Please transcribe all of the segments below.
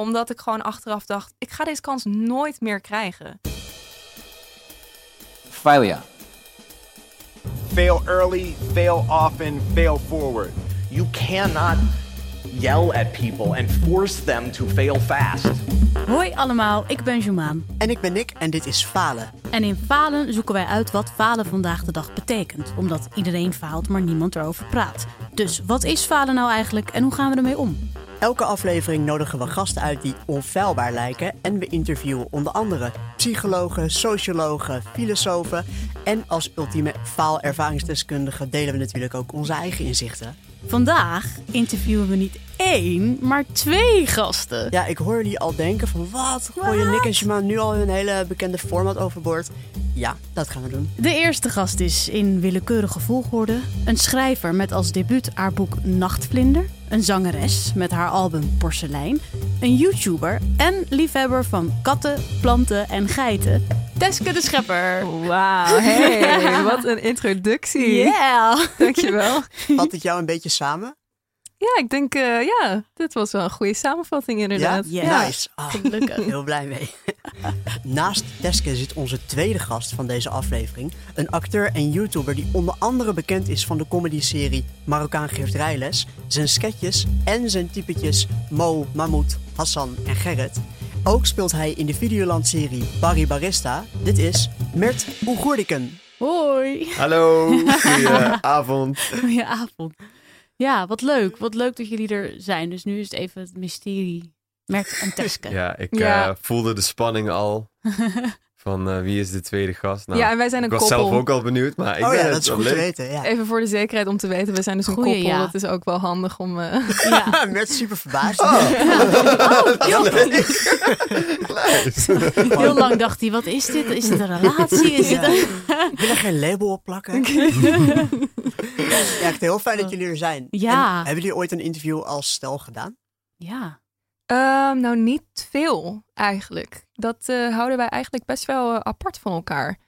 Omdat ik gewoon achteraf dacht, ik ga deze kans nooit meer krijgen. Failure. Fail early, fail often, fail forward. You cannot yell at people and force them to fail fast. Hoi allemaal, ik ben Jumaan. En ik ben Nick en dit is Falen. En in Falen zoeken wij uit wat falen vandaag de dag betekent. Omdat iedereen faalt, maar niemand erover praat. Dus wat is falen nou eigenlijk en hoe gaan we ermee om? Elke aflevering nodigen we gasten uit die onfeilbaar lijken en we interviewen onder andere psychologen, sociologen, filosofen en als ultieme faalervaringsdeskundige delen we natuurlijk ook onze eigen inzichten. Vandaag interviewen we niet één, maar twee gasten. Ja, ik hoor jullie al denken van wat? Gooien Nick en Shima nu al hun hele bekende format overboord? Ja, dat gaan we doen. De eerste gast is in willekeurige volgorde een schrijver met als debuut haar boek Nachtvlinder, een zangeres met haar album Porselein, een YouTuber en liefhebber van katten, planten en geiten, Teske de Schepper. Wauw, hey, wat een introductie. Yeah! Dankjewel. Vat het jou een beetje samen? Ja, ik denk, eh, ja, dit was wel een goede samenvatting inderdaad. Ja? Nice. Ah, Gelukkig. Heel blij mee. Naast Teske zit onze tweede gast van deze aflevering. Een acteur en YouTuber die onder andere bekend is van de comedyserie Marokkaan geeft rijles, zijn sketches en zijn typetjes Mo, Mahmoud, Hassan en Gerrit. Ook speelt hij in de Videoland-serie Barry Barista. Dit is Mert Oegoerdiken. Hoi. Hallo, goedenavond. Goedenavond. Ja, wat leuk. Wat leuk dat jullie er zijn. Dus nu is het even het mysterie Mert en Teske. Ja, ik Ja. eh, voelde de spanning al van eh, wie is de tweede gast. Nou, ja, en wij zijn ik een was koppel. zelf ook al benieuwd, maar ik oh ben ja, het dat is goed te weten. Ja. Even voor de zekerheid om te weten, we zijn dus een Goeie, koppel. ja. Dat is ook wel handig om... eh, Ja. Is super verbaasd. Oh. Heel lang dacht hij, wat is dit? Is dit een relatie? Is dit een... Ik wil er geen label op plakken. Ja, echt heel fijn dat jullie er zijn. Ja. En hebben jullie ooit een interview als stel gedaan? Ja. Ehm, nou, niet veel eigenlijk. Dat eh, houden wij eigenlijk best wel eh, apart van elkaar.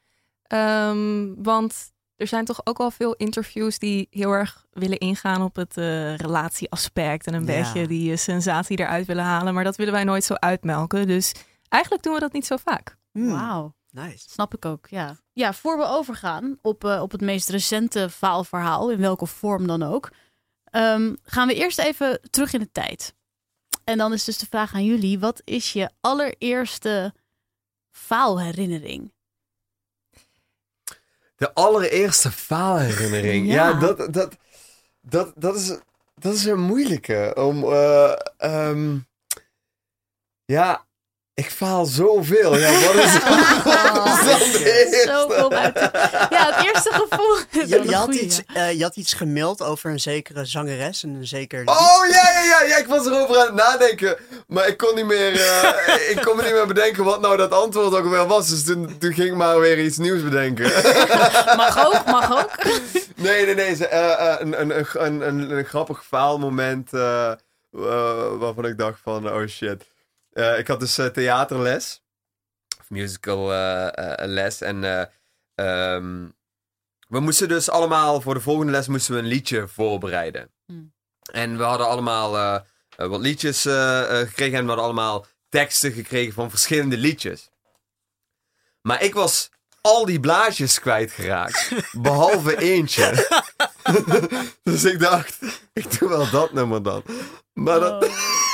Ehm, want er zijn toch ook wel veel interviews die heel erg willen ingaan op het eh, relatieaspect. En een Ja. beetje die sensatie eruit willen halen. Maar dat willen wij nooit zo uitmelken. Dus eigenlijk doen we dat niet zo vaak. Hmm, Wauw. Nice. Snap ik ook, ja. Ja, voor we overgaan op, eh, op het meest recente faalverhaal, in welke vorm dan ook, ehm, gaan we eerst even terug in de tijd. En dan is dus de vraag aan jullie, wat is je allereerste faalherinnering? De allereerste faalherinnering. Ja. Ja, dat, dat, dat, dat, is, dat is een moeilijke. Om, eh, ehm, ja, ik faal zoveel. Ja, wat is, wat is? Zoveel buiten. Ja, het eerste gevoel. Je, wel een je, had goeie, iets, eh, je had iets gemaild over een zekere zangeres en een zeker lied. Oh ja, ja, ja, ja, ik was erover aan het nadenken. Maar ik kon niet meer, eh, ik kon me niet meer bedenken wat nou dat antwoord ook weer was. Dus toen, toen ging ik maar weer iets nieuws bedenken. Mag ook, mag ook. Nee, nee, nee. ze- eh, eh, een, een, een, een, een, een grappig faalmoment eh, eh, waarvan ik dacht van, oh shit. Eh, ik had dus eh, theaterles. Of musical eh, les. En eh, ehm, we moesten dus allemaal, voor de volgende les moesten we een liedje voorbereiden. Hmm. En we hadden allemaal wat liedjes gekregen en we hadden allemaal teksten gekregen van verschillende liedjes. Maar ik was al die blaadjes kwijtgeraakt. behalve eentje. dus ik dacht, ik doe wel dat nummer dan. Maar dat, Oh. dat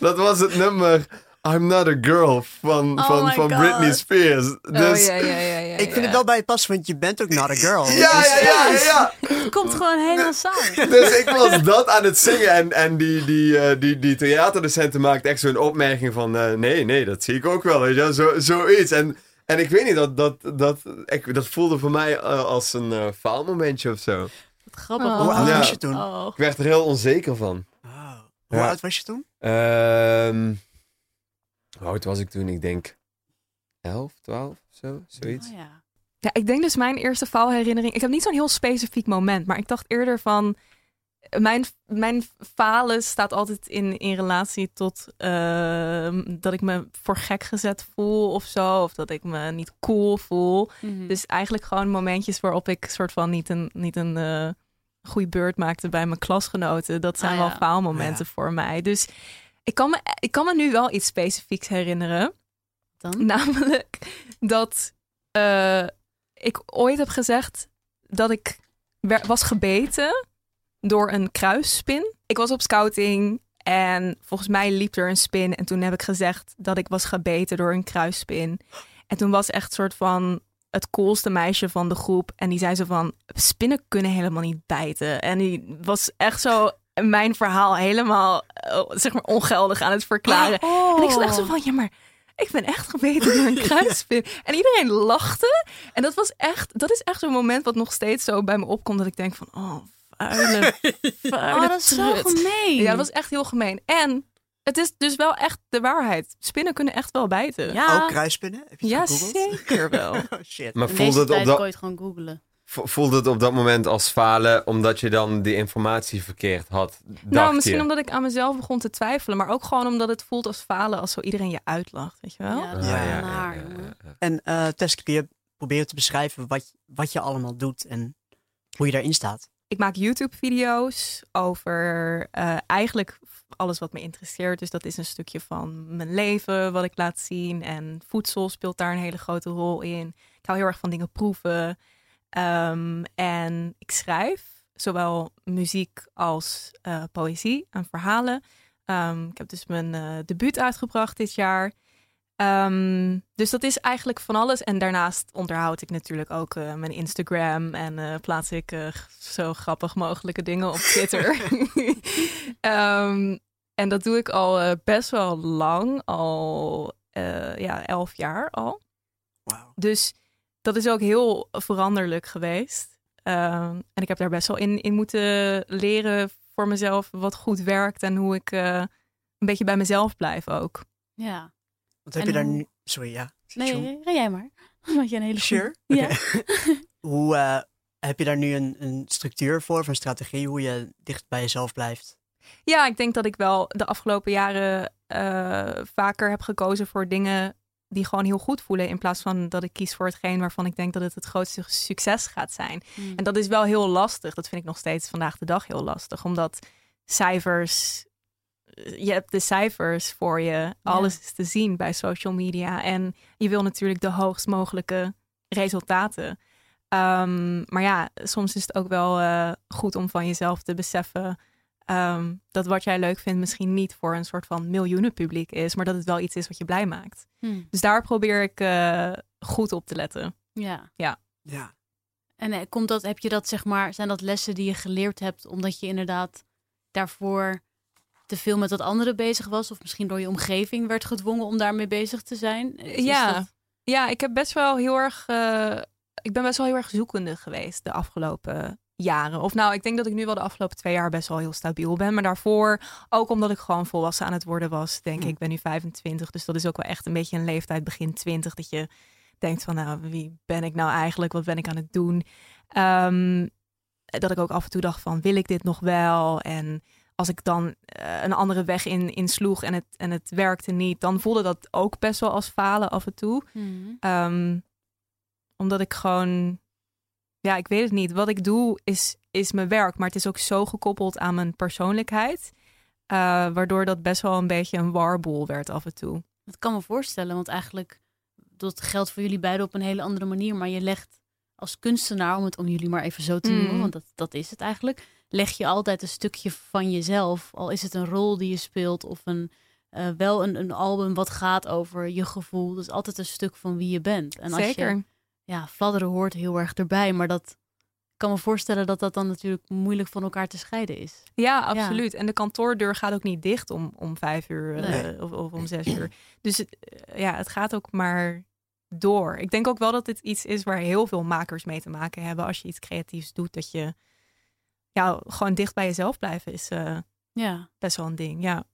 was het nummer I'm Not a Girl van, Oh van, van God. Britney Spears. Dus, oh, ja, ja, ja, ja, ik vind ja. het wel bij het passen, want je bent ook not a girl. ja, Dus- ja, ja, ja, ja. Het komt gewoon helemaal samen. Dus ik was dat aan het zingen en, en die, die, eh, die, die theaterdocenten maakte echt zo'n opmerking van... eh, nee, nee, dat zie ik ook wel, weet je zo, zoiets. En, en ik weet niet, dat, dat, dat, ik, dat voelde voor mij eh, als een faalmomentje of zo. Wat grappig. Oh. Hoe oud was je toen? Oh. Ik werd er heel onzeker van. Hoe Ja. oud was je toen? Ehm hoe oud was ik toen? Ik denk 11, 12 of zo, zoiets. Oh, ja. Ja, ik denk dus mijn eerste faalherinnering. Ik heb niet zo'n heel specifiek moment, maar ik dacht eerder van. Mijn, mijn falen staat altijd in, in relatie tot ehm, dat ik me voor gek gezet voel of zo. Of dat ik me niet cool voel. Mhm. Dus eigenlijk gewoon momentjes waarop ik soort van niet een, niet een eh, goede beurt maakte bij mijn klasgenoten. Dat zijn Ah, wel faalmomenten Ja. voor mij. Dus Ik kan, me, ik kan me nu wel iets specifieks herinneren. Dan? Namelijk dat eh, ik ooit heb gezegd dat ik was gebeten door een kruisspin. Ik was op scouting en volgens mij liep er een spin. En toen heb ik gezegd dat ik was gebeten door een kruisspin. En toen was echt soort van het coolste meisje van de groep. En die zei zo van, spinnen kunnen helemaal niet bijten. En die was echt zo mijn verhaal helemaal, eh, zeg maar, ongeldig aan het verklaren. En ik zat echt zo van, ja, maar ik ben echt gebeten door een kruisspin. En iedereen lachte. En dat was echt, dat is echt zo'n moment wat nog steeds zo bij me opkomt. Dat ik denk van, oh, vuile, vuile Oh, dat is zo gemeen. Ja, dat was echt heel gemeen. En het is dus wel echt de waarheid. Spinnen kunnen echt wel bijten. Ja, Ook kruispinnen? Heb je Ja, zeker wel. Oh, shit. Maar de voelde het, op dat, kon je het gewoon googlen. voelde het op dat moment als falen omdat je dan die informatie verkeerd had? Nou, misschien je? omdat ik aan mezelf begon te twijfelen. Maar ook gewoon omdat het voelt als falen als zo iedereen je uitlacht. Weet je wel? Ja, dat is Ja, wel ja, ja, naar, ja, jongen. ja. En eh Teske, kun je proberen te beschrijven wat, wat je allemaal doet en hoe je daarin staat? Ik maak YouTube-video's over eh, eigenlijk alles wat me interesseert. Dus dat is een stukje van mijn leven, wat ik laat zien. En voedsel speelt daar een hele grote rol in. Ik hou heel erg van dingen proeven. Ehm, en ik schrijf zowel muziek als eh, poëzie en verhalen. Ehm, ik heb dus mijn eh debuut uitgebracht dit jaar. Ehm, dus dat is eigenlijk van alles. En daarnaast onderhoud ik natuurlijk ook eh, mijn Instagram en eh, plaats ik eh, zo grappig mogelijke dingen op Twitter. Ehm, en dat doe ik al best wel lang, al ja, elf jaar al. Dus dat is ook heel veranderlijk geweest. Ehm, en ik heb daar best wel in, in moeten leren voor mezelf wat goed werkt en hoe ik een beetje bij mezelf blijf ook. Ja. Wat heb En je daar nu... Sorry, ja. Nee, ga jij maar. Want je een hele Sure. Ja. Hoe eh, heb je daar nu een, een structuur voor of een strategie hoe je dicht bij jezelf blijft? Ja, ik denk dat ik wel de afgelopen jaren eh, vaker heb gekozen voor dingen die gewoon heel goed voelen. In plaats van dat ik kies voor hetgeen waarvan ik denk dat het het grootste succes gaat zijn. Hmm. En dat is wel heel lastig. Dat vind ik nog steeds vandaag de dag heel lastig. Omdat cijfers. Je hebt de cijfers voor je. Alles is te zien bij social media. En je wil natuurlijk de hoogst mogelijke resultaten. Ehm, maar ja, soms is het ook wel eh, goed om van jezelf te beseffen. ehm, dat wat jij leuk vindt misschien niet voor een soort van miljoenen publiek is. Maar dat het wel iets is wat je blij maakt. Hmm. Dus daar probeer ik eh, goed op te letten. Ja. Ja. En eh, komt dat, heb je dat, zeg maar, zijn dat lessen die je geleerd hebt omdat je inderdaad daarvoor te veel met dat andere bezig was? Of misschien door je omgeving werd gedwongen om daarmee bezig te zijn? Is Ja. dat- Ja, ik heb best wel heel erg. eh, ik ben best wel heel erg zoekende geweest de afgelopen jaren. Of nou, ik denk dat ik nu wel de afgelopen twee jaar best wel heel stabiel ben. Maar daarvoor, ook omdat ik gewoon volwassen aan het worden was, denk Hm. ik. Ik ben nu 25, dus dat is ook wel echt een beetje een leeftijd, begin 20, dat je denkt van, nou, wie ben ik nou eigenlijk? Wat ben ik aan het doen? Ehm, dat ik ook af en toe dacht van, wil ik dit nog wel? En als ik dan eh, een andere weg in, insloeg en het, en het werkte niet, dan voelde dat ook best wel als falen af en toe. Hmm. Ehm, omdat ik gewoon, ja, ik weet het niet. Wat ik doe is, is mijn werk, maar het is ook zo gekoppeld aan mijn persoonlijkheid. eh, waardoor dat best wel een beetje een warboel werd af en toe. Dat kan me voorstellen, want eigenlijk dat geldt voor jullie beiden op een hele andere manier. Maar je legt als kunstenaar, om het om jullie maar even zo te Mm. noemen, want dat, dat is het eigenlijk, leg je altijd een stukje van jezelf. Al is het een rol die je speelt of een, eh, wel een, een album wat gaat over je gevoel. Dat is altijd een stuk van wie je bent. En als Zeker. je, ja, fladderen hoort heel erg erbij, maar dat ik kan me voorstellen dat dat dan natuurlijk moeilijk van elkaar te scheiden is. Ja, absoluut. En de kantoordeur gaat ook niet dicht om, om vijf uur eh, Nee. of, of om zes uur. Dus het, eh, ja, het gaat ook maar door. Ik denk ook wel dat dit iets is waar heel veel makers mee te maken hebben. Als je iets creatiefs doet, dat je ja, gewoon dicht bij jezelf blijven is eh, Ja. best wel een ding. Ja.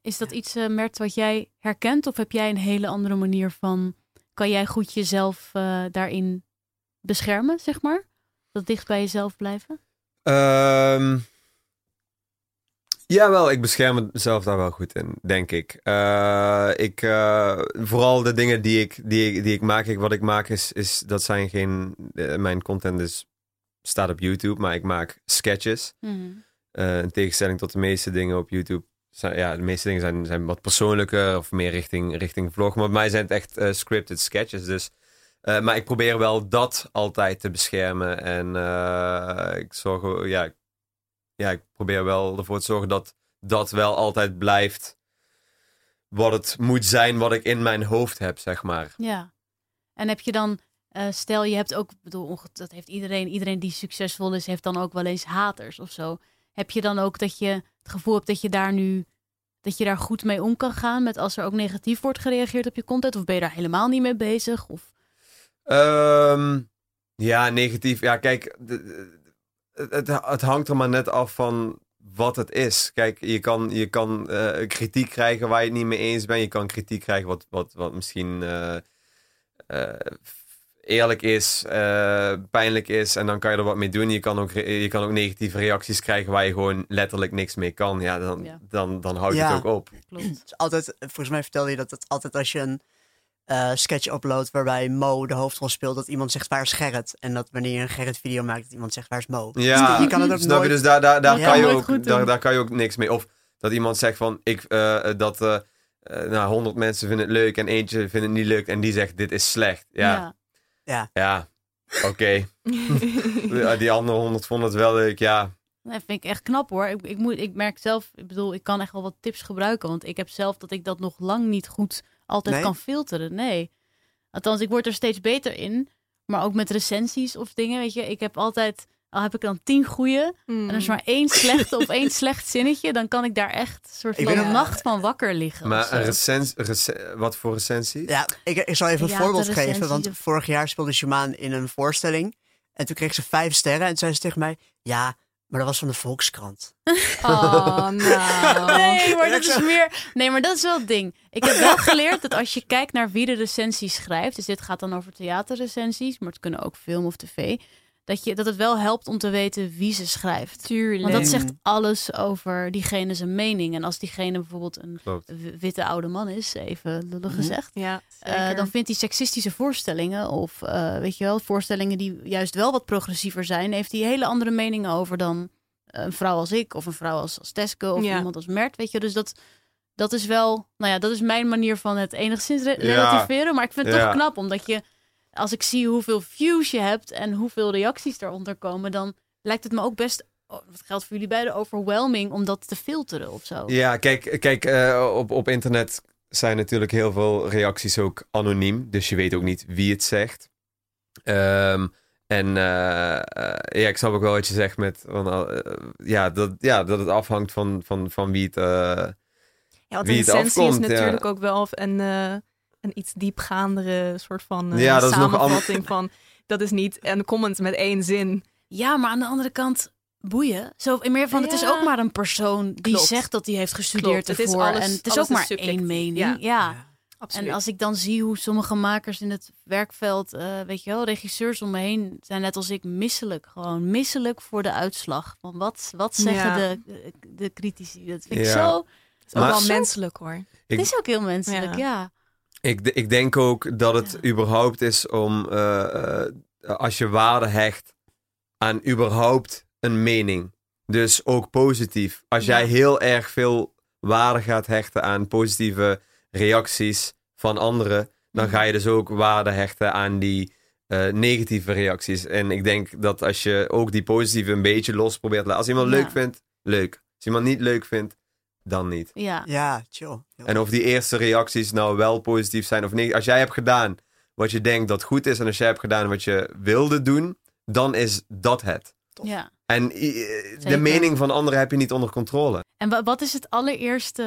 Is dat iets, eh Mert, wat jij herkent? Of heb jij een hele andere manier van... Kan jij goed jezelf eh, daarin beschermen, zeg maar? Dat dicht bij jezelf blijven? Ehm jawel, ik bescherm mezelf daar wel goed in, denk ik. Eh, ik eh, vooral de dingen die ik, die, ik- die ik maak, ik, wat ik maak, is, is dat zijn geen. mijn content is, staat op YouTube, maar ik maak sketches. Eh, in tegenstelling tot de meeste dingen op YouTube zijn, ja, de meeste dingen zijn, zijn wat persoonlijker of meer richting, richting vlog. Maar bij mij zijn het echt eh, scripted sketches. Dus, eh, maar ik probeer wel dat altijd te beschermen. En ik, zorg, ja, ja, ik probeer wel ervoor te zorgen dat dat wel altijd blijft wat het moet zijn wat ik in mijn hoofd heb, zeg maar. Ja. En heb je dan, eh, stel je hebt ook, bedoel, dat heeft iedereen, iedereen die succesvol is, heeft dan ook wel eens haters of zo. Heb je dan ook dat je het gevoel hebt dat je daar nu, dat je daar goed mee om kan gaan met als er ook negatief wordt gereageerd op je content? Of ben je daar helemaal niet mee bezig? Of, Ehm, ja, negatief. Ja, kijk, het, het, het hangt er maar net af van wat het is. Kijk, je kan, je kan eh, kritiek krijgen waar je het niet mee eens bent. Je kan kritiek krijgen wat, wat, wat misschien eh, eerlijk is, eh, pijnlijk is. En dan kan je er wat mee doen. Je kan ook, re- je kan ook negatieve reacties krijgen waar je gewoon letterlijk niks mee kan. Ja, dan, Ja. dan, dan houdt Ja. het ook op. klopt. Het is altijd, volgens mij vertelde je dat het altijd als je een eh, sketch uploadt waarbij Mo de hoofdrol speelt, dat iemand zegt waar is Gerrit? En dat wanneer je een Gerrit video maakt, dat iemand zegt waar is Mo? Ja, je kan het ook snap je? nooit- Dus daar, daar, daar, Ja. kan je ook, daar, kan je ook niks mee. Of dat iemand zegt van, ik, eh, dat nou, 100 mensen vinden het leuk en eentje vindt het niet leuk en die zegt dit is slecht. Ja, ja, oké. Ja, die andere 100 vonden het wel leuk, ja. Dat vind ik echt knap hoor. Ik, ik, moet, ik merk zelf, ik bedoel, ik kan echt wel wat tips gebruiken. Want ik heb zelf dat ik dat nog lang niet goed altijd Nee? kan filteren. Nee. Althans, ik word er steeds beter in. Maar ook met recensies of dingen, weet je. Ik heb altijd, al heb ik dan tien goeie. Hmm. En er is maar één slechte of één slecht zinnetje. Dan kan ik daar echt een soort van een nacht van wakker liggen. Maar een recens, rece- wat voor recensie? Ja, ik, ik zal even een Ja, voorbeeld geven. recensie, Want de- vorig jaar speelde Shamaan in een voorstelling. En toen kreeg ze vijf sterren. En toen zei ze tegen mij, ja, maar dat was van de Volkskrant. Oh, nou. Nee, maar dat is meer. Nee, maar dat is wel het ding. Ik heb wel geleerd dat als je kijkt naar wie de recensies schrijft, dus dit gaat dan over theaterrecensies, maar het kunnen ook film of tv, dat, je, dat het wel helpt om te weten wie ze schrijft. Tuurlijk. Want dat zegt alles over diegene zijn mening. En als diegene bijvoorbeeld een Klopt. witte oude man is, even lullig gezegd, Ja, eh, dan vindt hij seksistische voorstellingen of eh, weet je wel, voorstellingen die juist wel wat progressiever zijn, heeft hij hele andere meningen over dan een vrouw als ik of een vrouw als, als Teske of Ja. iemand als Mert, weet je. Dus dat, dat is wel, nou ja, dat is mijn manier van het enigszins re- Ja. relativeren. Maar ik vind het Ja. toch knap, omdat je, als ik zie hoeveel views je hebt en hoeveel reacties daaronder komen, dan lijkt het me ook best, oh, dat geldt voor jullie beiden, overwhelming om dat te filteren of zo. Ja, kijk, kijk eh, op, op internet zijn natuurlijk heel veel reacties ook anoniem. Dus je weet ook niet wie het zegt. Ehm, en eh, eh, ja, ik snap ook wel wat je zegt met van, ja, dat, ja, dat het afhangt van, van, van wie het. eh, Ja, want wie een het afkomt, is ja. natuurlijk ook wel eh, een iets diepgaandere soort van eh, Ja, dat is nog samenvatting van... Dat is niet een comment met één zin. Ja, maar aan de andere kant boeien. Zo in meer van het is ook maar een persoon die Klopt. zegt dat hij heeft gestudeerd Klopt, het is ervoor alles- en het is ook maar één mening. Ja. Ja. Absoluut. En als ik dan zie hoe sommige makers in het werkveld, eh, weet je wel, regisseurs om me heen zijn net als ik misselijk, gewoon misselijk voor de uitslag. Van wat, wat zeggen Ja. de, de critici? Dat vind ik Ja. zo. Het is ook wel menselijk hoor. Ik- Het is ook heel menselijk, Ja. Ik, ik denk ook dat het überhaupt is om. eh, eh, als je waarde hecht aan überhaupt een mening. Dus ook positief. Als jij heel erg veel waarde gaat hechten aan positieve reacties van anderen, dan ga je dus ook waarde hechten aan die eh, negatieve reacties. En ik denk dat als je ook die positieve een beetje los probeert te laten. Als iemand Ja. leuk vindt, leuk. Als iemand niet leuk vindt, dan niet. Ja, Ja, chill. En of die eerste reacties nou wel positief zijn of niet. Als jij hebt gedaan wat je denkt dat goed is en als jij hebt gedaan wat je wilde doen, dan is dat het. ja. En de Zeker. mening van anderen heb je niet onder controle. En wa- wat is het allereerste?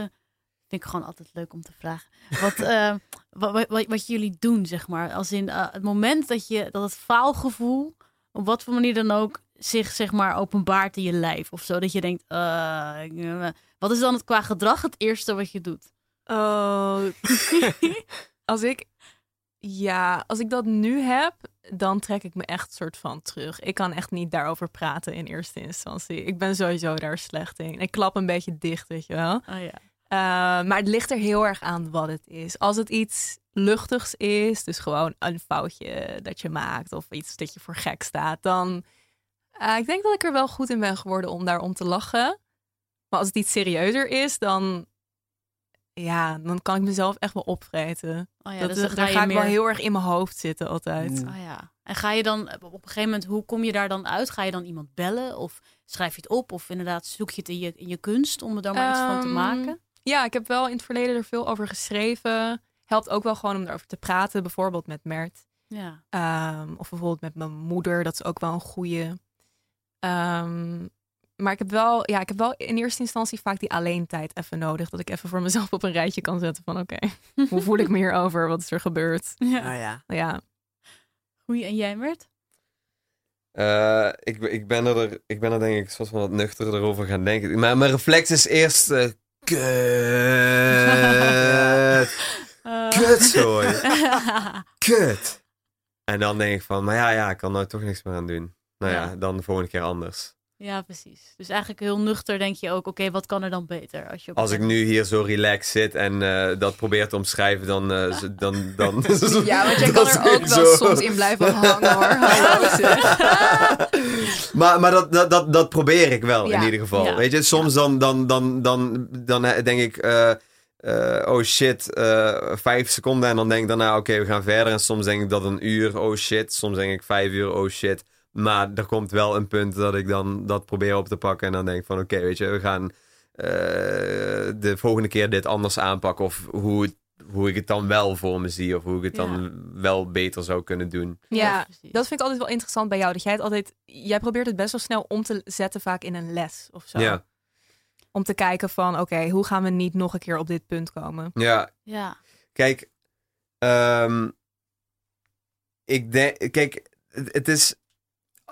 Vind ik gewoon altijd leuk om te vragen. Wat, eh, wat, wat, wat jullie doen, zeg maar. Als in eh, het moment dat, je, dat het faalgevoel, op wat voor manier dan ook, zich zeg maar openbaart in je lijf of zo. Dat je denkt, eh, eh, wat is dan het qua gedrag het eerste wat je doet? Oh. als ik... Ja, als ik dat nu heb, dan trek ik me echt soort van terug. Ik kan echt niet daarover praten in eerste instantie. Ik ben sowieso daar slecht in. Ik klap een beetje dicht, weet je wel. Oh ja. Uh, maar het ligt er heel erg aan wat het is. Als het iets luchtigs is, dus gewoon een foutje dat je maakt of iets dat je voor gek staat, dan. Uh, ik denk dat ik er wel goed in ben geworden om daarom te lachen. Maar als het iets serieuzer is, dan, ja, dan kan ik mezelf echt wel opvreten. Oh ja, dat, dus dan daar ga ik wel heel erg in mijn hoofd zitten altijd. Mm. Oh ja. En ga je dan op een gegeven moment, hoe kom je daar dan uit? Ga je dan iemand bellen of schrijf je het op? Of inderdaad zoek je het in je, in je kunst om er dan maar iets van te Ehm, maken? Ja, ik heb wel in het verleden er veel over geschreven. Helpt ook wel gewoon om erover te praten, bijvoorbeeld met Mert. Ja. Ehm, of bijvoorbeeld met mijn moeder, dat is ook wel een goeie. Ehm, maar ik heb, wel, ja, ik heb wel in eerste instantie vaak die alleentijd even nodig. Dat ik even voor mezelf op een rijtje kan zetten van oké, hoe voel ik me hierover? Wat is er gebeurd? ja. Nou ja. Ja, Goeie. En jij, Mert? Eh, ik, ik, ben er, ik ben er denk ik soort van wat nuchter erover gaan denken. Maar mijn reflex is eerst... eh kut. Kutzooi. Kut. En dan denk ik van, maar ja, ja, ik kan nou toch niks meer aan doen. Nou ja, Ja. dan de volgende keer anders. ja, precies. Dus eigenlijk heel nuchter denk je ook, oké, wat kan er dan beter? Als, je op Als ik nu hier zo relaxed zit en eh, dat probeer te omschrijven, dan... eh, dan, dan ja want jij dat kan is er ook wel zo. soms in blijven hangen hoor. Maar maar dat, dat, dat, dat probeer ik wel, in ieder geval. Ja. Weet je, soms dan, dan, dan, dan, dan eh, denk ik... eh, eh, oh shit, eh, vijf seconden en dan denk ik daarna, oké, we gaan verder. En soms denk ik dat een uur, oh shit. Soms denk ik vijf uur, oh shit. Maar er komt wel een punt dat ik dan dat probeer op te pakken. En dan denk ik van, oké, weet je, we gaan eh, de volgende keer dit anders aanpakken. Of hoe, het- hoe ik het dan wel voor me zie. Of hoe ik het dan wel beter zou kunnen doen. Ja, precies. dat vind ik altijd wel interessant bij jou. Dat jij het altijd, jij probeert het best wel snel om te zetten vaak in een les of zo. Ja, Om te kijken van, oké, hoe gaan we niet nog een keer op dit punt komen? ja, Ja. Kijk, ehm, ik denk, kijk, het is,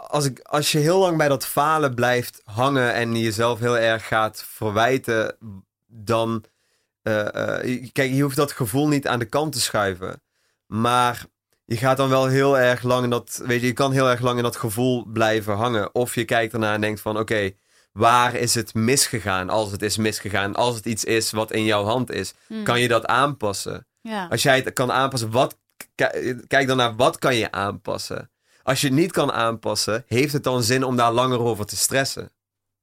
als, ik, als je heel lang bij dat falen blijft hangen en jezelf heel erg gaat verwijten, dan, eh, eh, kijk, je hoeft dat gevoel niet aan de kant te schuiven, maar je gaat dan wel heel erg lang in dat, weet je, je kan heel erg lang in dat gevoel blijven hangen, of je kijkt ernaar en denkt van, oké, waar is het misgegaan als het is misgegaan, als het iets is wat in jouw hand is, Hm. kan je dat aanpassen? Ja. Als jij het kan aanpassen, wat, ki- kijk dan naar wat kan je aanpassen. Als je het niet kan aanpassen, heeft het dan zin om daar langer over te stressen?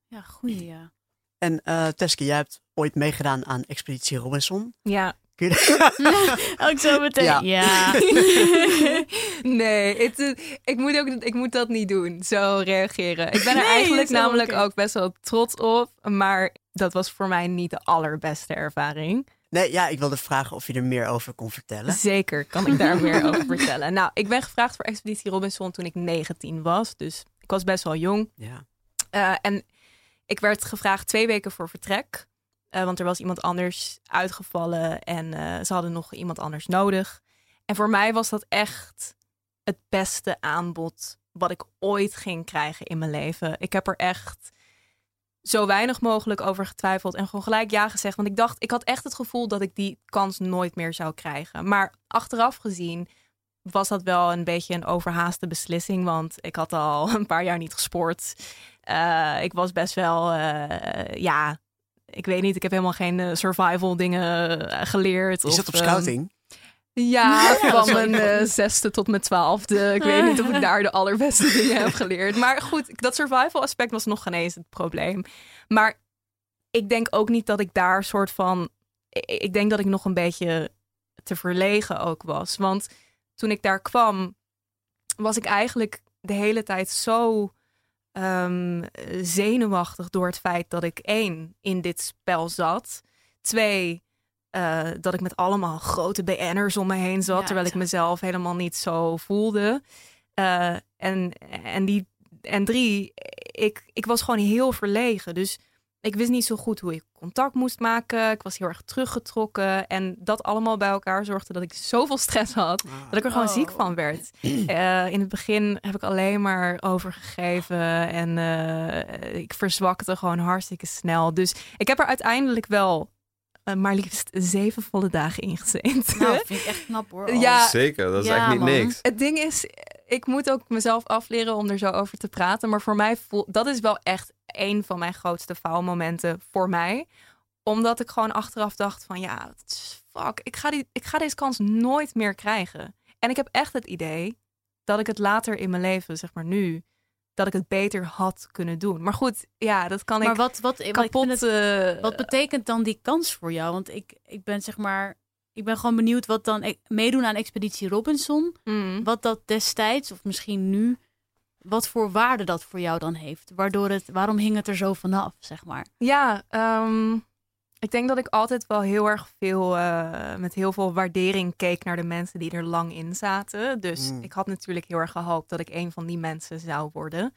ja, goeie, ja. En eh Teske, jij hebt ooit meegedaan aan Expeditie Robinson. Ja. Kun je- Ook zo meteen. Ja. Ja. nee, het, eh, ik, moet ook, ik moet dat niet doen. Zo reageren. Ik ben er Nee, eigenlijk namelijk ook best wel trots op. Maar dat was voor mij niet de allerbeste ervaring. Nee, ja, ik wilde vragen of je er meer over kon vertellen. Zeker kan ik daar meer over vertellen. Nou, ik ben gevraagd voor Expeditie Robinson toen ik 19 was. Dus ik was best wel jong. Ja. Eh, en ik werd gevraagd twee weken voor vertrek. Eh, want er was iemand anders uitgevallen en eh, ze hadden nog iemand anders nodig. En voor mij was dat echt het beste aanbod wat ik ooit ging krijgen in mijn leven. Ik heb er echt zo weinig mogelijk over getwijfeld en gewoon gelijk ja gezegd. Want ik dacht, ik had echt het gevoel dat ik die kans nooit meer zou krijgen. Maar achteraf gezien was dat wel een beetje een overhaaste beslissing. Want ik had al een paar jaar niet gesport. Eh, ik was best wel, eh, ja, ik weet niet, ik heb helemaal geen eh, survival dingen geleerd. Je zat op ehm, scouting. Ja, van mijn eh, zesde tot mijn twaalfde. Ik weet niet of ik daar de allerbeste dingen heb geleerd. Maar goed, dat survival aspect was nog geen eens het probleem. Maar ik denk ook niet dat ik daar soort van... Ik ik denk dat ik nog een beetje te verlegen ook was. Want toen ik daar kwam, was ik eigenlijk de hele tijd zo ehm, zenuwachtig door het feit dat ik één in dit spel zat. Twee, eh, dat ik met allemaal grote BN'ers om me heen zat, Ja, terwijl ik mezelf helemaal niet zo voelde. Eh, en, en, die, en drie, ik, ik was gewoon heel verlegen. Dus ik wist niet zo goed hoe ik contact moest maken. Ik was heel erg teruggetrokken. En dat allemaal bij elkaar zorgde dat ik zoveel stress had. Dat ik er gewoon Oh. ziek van werd. Eh, in het begin heb ik alleen maar overgegeven. En eh, ik verzwakte gewoon hartstikke snel. Dus ik heb er uiteindelijk wel eh, maar liefst zeven volle dagen in gezeten. Nou, vind ik echt knap hoor. Ja, Zeker, dat is Ja, echt niet man. niks. het ding is, ik moet ook mezelf afleren om er zo over te praten. Maar voor mij voel dat is wel echt een van mijn grootste faalmomenten voor mij. Omdat ik gewoon achteraf dacht van ja, fuck, ik ga, die, ik ga deze kans nooit meer krijgen. En ik heb echt het idee dat ik het later in mijn leven, zeg maar nu, dat ik het beter had kunnen doen. Maar goed, ja, dat kan Maar ik wat, wat, wat, kapot... het- eh, wat betekent dan die kans voor jou? Want ik, ik ben zeg maar, ik ben gewoon benieuwd wat dan e- meedoen aan Expeditie Robinson, mm. wat dat destijds of misschien nu, wat voor waarde dat voor jou dan heeft. Waardoor het, waarom hing het er zo vanaf, zeg maar? Ja, ehm, ik denk dat ik altijd wel heel erg veel, eh, met heel veel waardering keek naar de mensen die er lang in zaten. Dus Mm. ik had natuurlijk heel erg gehoopt dat ik een van die mensen zou worden.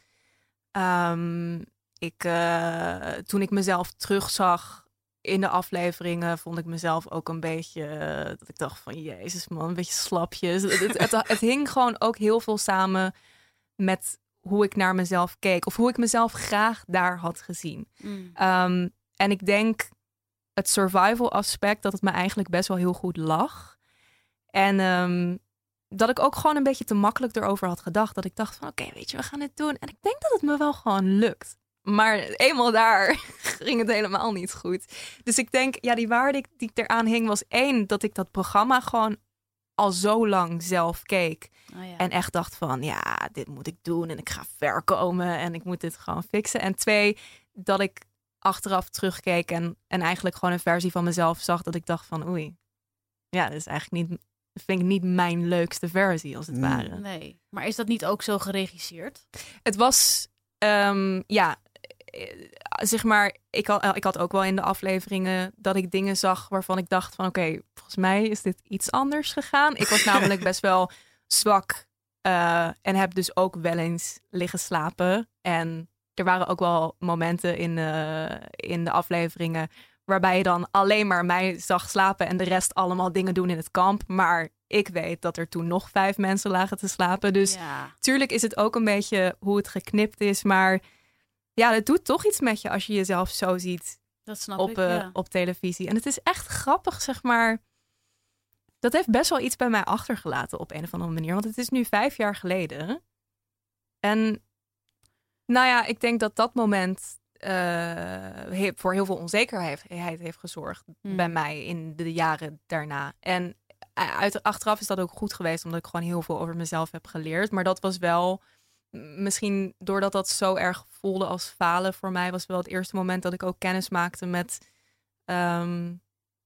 Ehm, ik, eh, toen ik mezelf terugzag in de afleveringen, vond ik mezelf ook een beetje, eh, dat ik dacht van, jezus man, een beetje slapjes. Het, het, het, het hing gewoon ook heel veel samen met hoe ik naar mezelf keek. Of hoe ik mezelf graag daar had gezien. Ehm, en ik denk het survival aspect dat het me eigenlijk best wel heel goed lag. En ehm, dat ik ook gewoon een beetje te makkelijk erover had gedacht. Dat ik dacht van oké, weet je, we gaan dit doen. En ik denk dat het me wel gewoon lukt. Maar eenmaal daar ging het helemaal niet goed. Dus ik denk, ja, die waarde die ik eraan hing was één, dat ik dat programma gewoon al zo lang zelf keek. Oh ja. En echt dacht van, ja, dit moet ik doen en ik ga ver komen en ik moet dit gewoon fixen. En twee, dat ik achteraf terugkeek en, en eigenlijk gewoon een versie van mezelf zag dat ik dacht van, oei, ja, dit is eigenlijk niet, vind ik niet mijn leukste versie als het ware. Nee, maar is dat niet ook zo geregisseerd? Het was, ehm, ja, eh, zeg maar, ik had, ik had ook wel in de afleveringen dat ik dingen zag waarvan ik dacht van, oké, volgens mij is dit iets anders gegaan. Ik was namelijk best wel zwak eh, en heb dus ook wel eens liggen slapen. En er waren ook wel momenten in, eh, in de afleveringen waarbij je dan alleen maar mij zag slapen en de rest allemaal dingen doen in het kamp. Maar ik weet dat er toen nog vijf mensen lagen te slapen. Dus ja. tuurlijk is het ook een beetje hoe het geknipt is. Maar ja, het doet toch iets met je als je jezelf zo ziet Dat snap op, ik. eh, op televisie. En het is echt grappig, zeg maar. Dat heeft best wel iets bij mij achtergelaten op een of andere manier. Want het is nu vijf jaar geleden. En nou ja, ik denk dat dat moment eh, voor heel veel onzekerheid heeft gezorgd Hmm. bij mij in de jaren daarna. En eh, uit, achteraf is dat ook goed geweest, omdat ik gewoon heel veel over mezelf heb geleerd. Maar dat was wel, misschien doordat dat zo erg voelde als falen voor mij, was wel het eerste moment dat ik ook kennis maakte met ehm,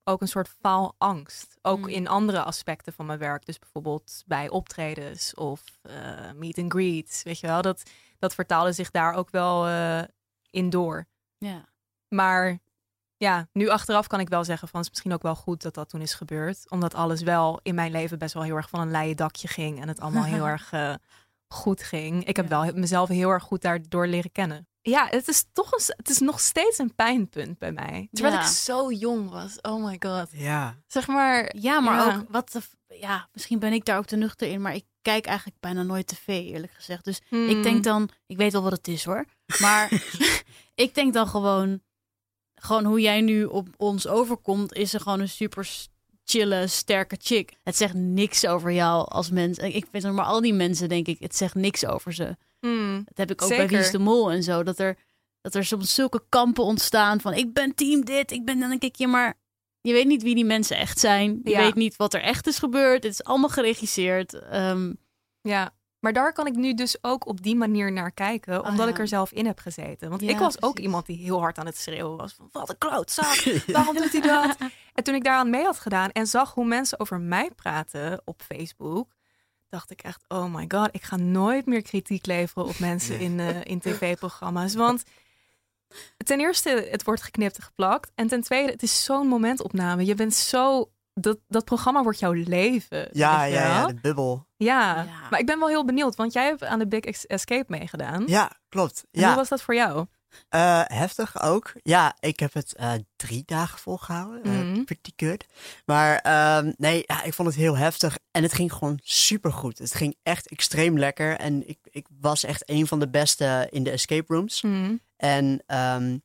ook een soort faalangst. Ook Mm. in andere aspecten van mijn werk. Dus bijvoorbeeld bij optredens of eh, meet and greets. Weet je wel, dat, dat vertaalde zich daar ook wel eh, in door. ja. Maar ja, nu achteraf kan ik wel zeggen van het is misschien ook wel goed dat dat toen is gebeurd. Omdat alles wel in mijn leven best wel heel erg van een leien dakje ging. En het allemaal heel erg eh, goed ging. Ik heb Ja. wel mezelf heel erg goed daardoor leren kennen. Ja, het is toch een, het is nog steeds een pijnpunt bij mij. Terwijl Ja. ik zo jong was. Oh my god. Ja. Zeg maar. Ja, maar Ja. ook wat de, ja, misschien ben ik daar ook te nuchter in, maar ik kijk eigenlijk bijna nooit tv, eerlijk gezegd. Dus hmm, ik denk dan, ik weet wel wat het is hoor, maar ik denk dan gewoon, gewoon hoe jij nu op ons overkomt, is er gewoon een super chille, sterke chick. Het zegt niks over jou als mens. Ik vind maar al die mensen denk ik, het zegt niks over ze. hmm, Dat heb ik ook bij. Wie de Mol en zo. Dat er, dat er soms zulke kampen ontstaan van ik ben team dit, ik ben dan denk ik je maar je weet niet wie die mensen echt zijn. Je Ja. weet niet wat er echt is gebeurd. Het is allemaal geregisseerd. Ehm, Ja, maar daar kan ik nu dus ook op die manier naar kijken, Ah, omdat ja. ik er zelf in heb gezeten. Want Ja, ik was ook iemand die heel hard aan het schreeuwen was van wat een klootzak, waarom doet hij dat? En toen ik daaraan mee had gedaan en zag hoe mensen over mij praten op Facebook, dacht ik echt, oh my god, ik ga nooit meer kritiek leveren op mensen in, eh, in tv-programma's. Want ten eerste, het wordt geknipt en geplakt. En ten tweede, het is zo'n momentopname. Je bent zo... Dat, dat programma wordt jouw leven. Ja, ja, ja, de bubbel. Ja, Ja. maar ik ben wel heel benieuwd, want jij hebt aan de Big Escape meegedaan. Ja, klopt. En Hoe Ja, was dat voor jou? Eh, heftig ook. Ja, ik heb het eh, drie dagen volgehouden. Eh, Mhm. pretty good. Maar ehm, nee, ja, ik vond het heel heftig. En het ging gewoon super goed. Het ging echt extreem lekker. En ik, ik was echt een van de beste in de escape rooms. En ehm,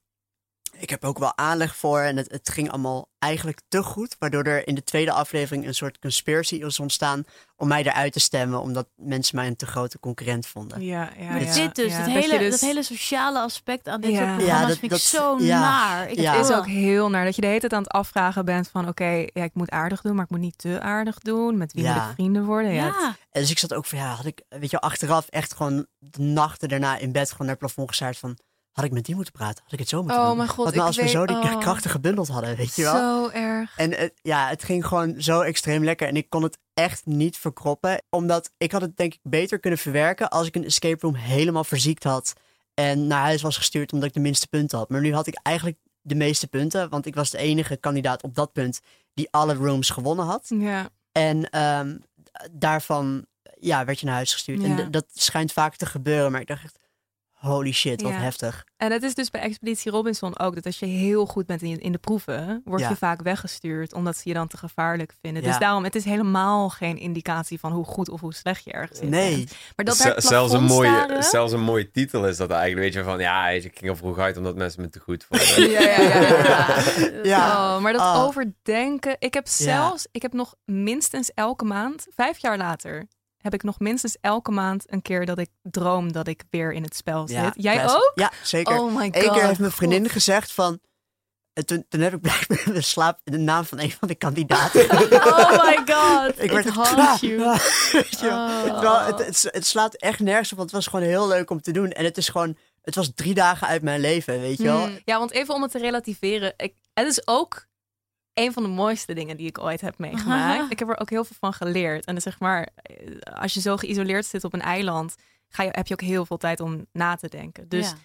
Ik heb ook wel aanleg voor en het, het ging allemaal eigenlijk te goed. Waardoor er in de tweede aflevering een soort conspiracy is ontstaan om mij eruit te stemmen. Omdat mensen mij een te grote concurrent vonden. Ja, ja, Maar ja, dit dus, ja. het, Dat hele, dus- dat hele sociale aspect aan dit Ja. soort Ja, programma's dat- vind dat- ik zo ja. naar. Ik, Ja. Het is ook heel naar dat je de hele tijd aan het afvragen bent van oké, ja, ik moet aardig doen, maar ik moet niet te aardig doen. Met wie Ja. moet ik vrienden worden? Ja, het- En dus ik zat ook van, ja, had ik, weet je, achteraf echt gewoon de nachten daarna in bed gewoon naar het plafond gezaard van, had ik met die moeten praten? Had ik het zo moeten Oh doen? mijn god, Wat nou als we zo die oh. krachten gebundeld hadden, weet je wel? Zo erg. En het, ja, het ging gewoon zo extreem lekker. En ik kon het echt niet verkroppen. Omdat ik had het denk ik beter kunnen verwerken als ik een escape room helemaal verziekt had. En naar huis was gestuurd omdat ik de minste punten had. Maar nu had ik eigenlijk de meeste punten. Want ik was de enige kandidaat op dat punt die alle rooms gewonnen had. Ja. En ehm, daarvan ja, werd je naar huis gestuurd. En Ja. dat schijnt vaak te gebeuren. Maar ik dacht echt, holy shit, wat Ja. heftig. En het is dus bij Expeditie Robinson ook dat als je heel goed bent in, in de proeven, word Ja. je vaak weggestuurd omdat ze je dan te gevaarlijk vinden. Dus daarom, het is helemaal geen indicatie van hoe goed of hoe slecht je ergens in Nee. bent. Maar dat Z- zelfs, een mooie, zelfs een mooie titel is dat eigenlijk. Weet je van ja, ik ging er vroeg uit omdat mensen me te goed vonden. Ja, ja, ja. ja. Ja. Oh, maar dat Oh. overdenken. Ik heb zelfs, ik heb nog minstens elke maand, vijf jaar later, heb ik nog minstens elke maand een keer dat ik droom dat ik weer in het spel zit. Ja, Jij best. ook? Ja, zeker. Oh my god. Eén keer heeft mijn vriendin gezegd van... en toen, toen heb ik blijkbaar in de slaap de naam van een van de kandidaten. Oh my god. ik werd klaar. you. Ja. Oh. Het, het slaat echt nergens op, want het was gewoon heel leuk om te doen. En het is gewoon... Het was drie dagen uit mijn leven, weet je wel. Hmm, Ja, want even om het te relativeren. Ik, het is ook een van de mooiste dingen die ik ooit heb meegemaakt. ik heb er ook heel veel van geleerd. En zeg maar, eh, als je zo geïsoleerd zit op een eiland, ga je, heb je ook heel veel tijd om na te denken. Dus Ja.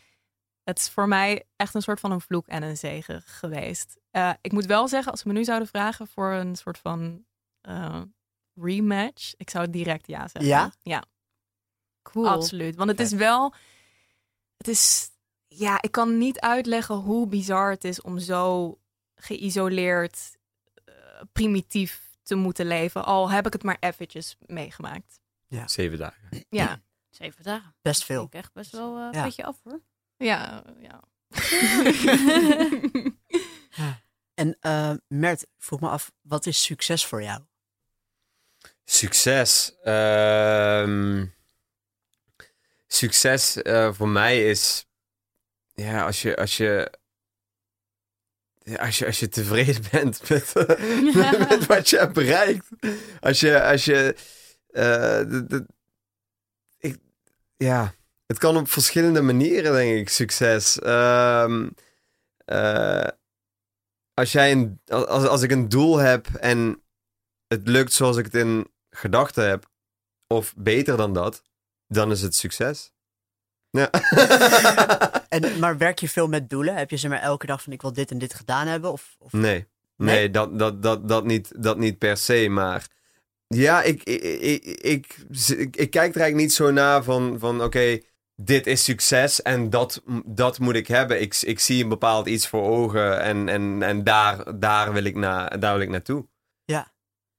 het is voor mij echt een soort van een vloek en een zegen geweest. Eh, ik moet wel zeggen, als ze me nu zouden vragen voor een soort van eh, rematch, ik zou direct ja zeggen. Ja? Ja, cool. absoluut. Want het is wel, het is, ja, ik kan niet uitleggen hoe bizar het is om zo geïsoleerd, eh, primitief te moeten leven. Al heb ik het maar eventjes meegemaakt. Zeven dagen. Ja, Zeven dagen. Best veel. ik echt best wel eh, een Ja. beetje af hoor. ja, ja. En eh Mert, vroeg me af, wat is succes voor jou? Succes. Ehm, succes eh, voor mij is. Ja, als je. Als je ja, als je, als je tevreden bent met, met, met wat je hebt bereikt. Als je. Als je eh, de- de- ik, ja, het kan op verschillende manieren, denk ik, succes. Ehm, eh, als, jij een, als, als ik een doel heb en het lukt zoals ik het in gedachten heb, of beter dan dat, dan is het succes. Ja. En, maar werk je veel met doelen? Heb je ze maar elke dag van ik wil dit en dit gedaan hebben? Of, of... nee, Nee? nee, dat, dat, dat, dat, niet, dat niet per se, maar ja, ik, ik, ik, ik, kijk er eigenlijk niet zo naar van, van oké, dit is succes en dat, dat moet ik hebben. Ik, ik zie een bepaald iets voor ogen en, en, en daar, daar, wil ik na, daar wil ik naartoe. Ja.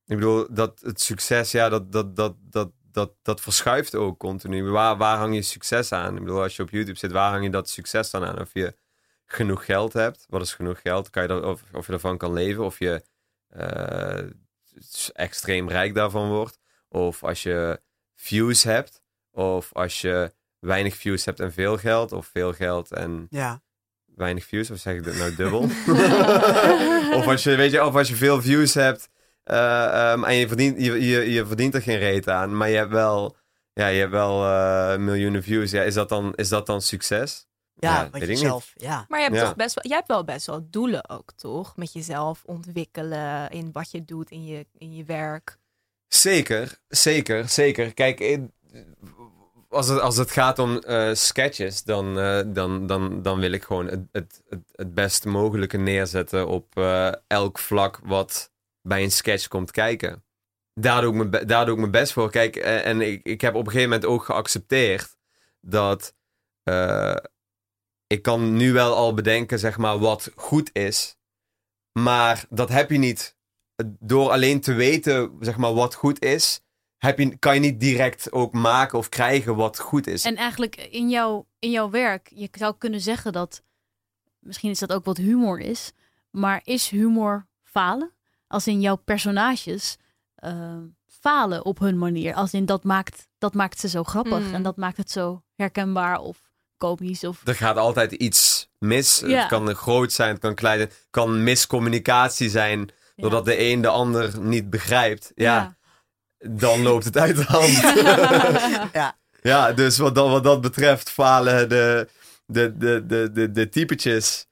Ik bedoel, dat het succes, ja, dat, dat, dat, dat, dat, dat verschuift ook continu. Waar, waar hang je succes aan? Ik bedoel, als je op YouTube zit, waar hang je dat succes dan aan? Of je genoeg geld hebt. Wat is genoeg geld? Kan je dat, of, of je ervan kan leven? Of je eh, extreem rijk daarvan wordt? Of als je views hebt? Of als je weinig views hebt en veel geld? Of veel geld en Ja. weinig views? Of zeg ik dit nou dubbel? of, als je, weet je, of als je veel views hebt eh, ehm, en je verdient, je, je, je verdient er geen reet aan, maar je hebt wel, ja, je hebt wel eh, miljoenen views. Ja, is, dat dan, is dat dan succes? Ja, Ja, wat weet je ik niet. zelf. Ja. Maar je hebt, Ja. toch best wel, jij hebt wel best wel doelen ook, toch? Met jezelf ontwikkelen in wat je doet in je, in je werk. Zeker, zeker, zeker. Kijk, als het, als het gaat om eh, sketches, dan, eh, dan, dan, dan wil ik gewoon het, het, het, mogelijke neerzetten op eh, elk vlak wat bij een sketch komt kijken. Daar doe ik mijn, mijn best voor. Kijk, eh, en ik, ik heb op een gegeven moment ook geaccepteerd dat eh, ik kan nu wel al bedenken, zeg maar, wat goed is. Maar dat heb je niet door alleen te weten, zeg maar, wat goed is, heb je, kan je niet direct ook maken of krijgen wat goed is. En eigenlijk in jouw, in jouw werk, je zou kunnen zeggen dat misschien is dat ook wat humor is, maar is humor falen? Als in jouw personages eh, falen op hun manier. Als in dat maakt, dat maakt ze zo grappig Mm. en dat maakt het zo herkenbaar of komisch. Of... Er gaat altijd iets mis. Ja. Het kan groot zijn, het kan klein zijn. Het kan miscommunicatie zijn. Doordat de een de ander niet begrijpt. Ja, dan loopt het uit de hand. Ja. ja, dus wat dat, wat dat betreft falen de, de, de, de, de, de typetjes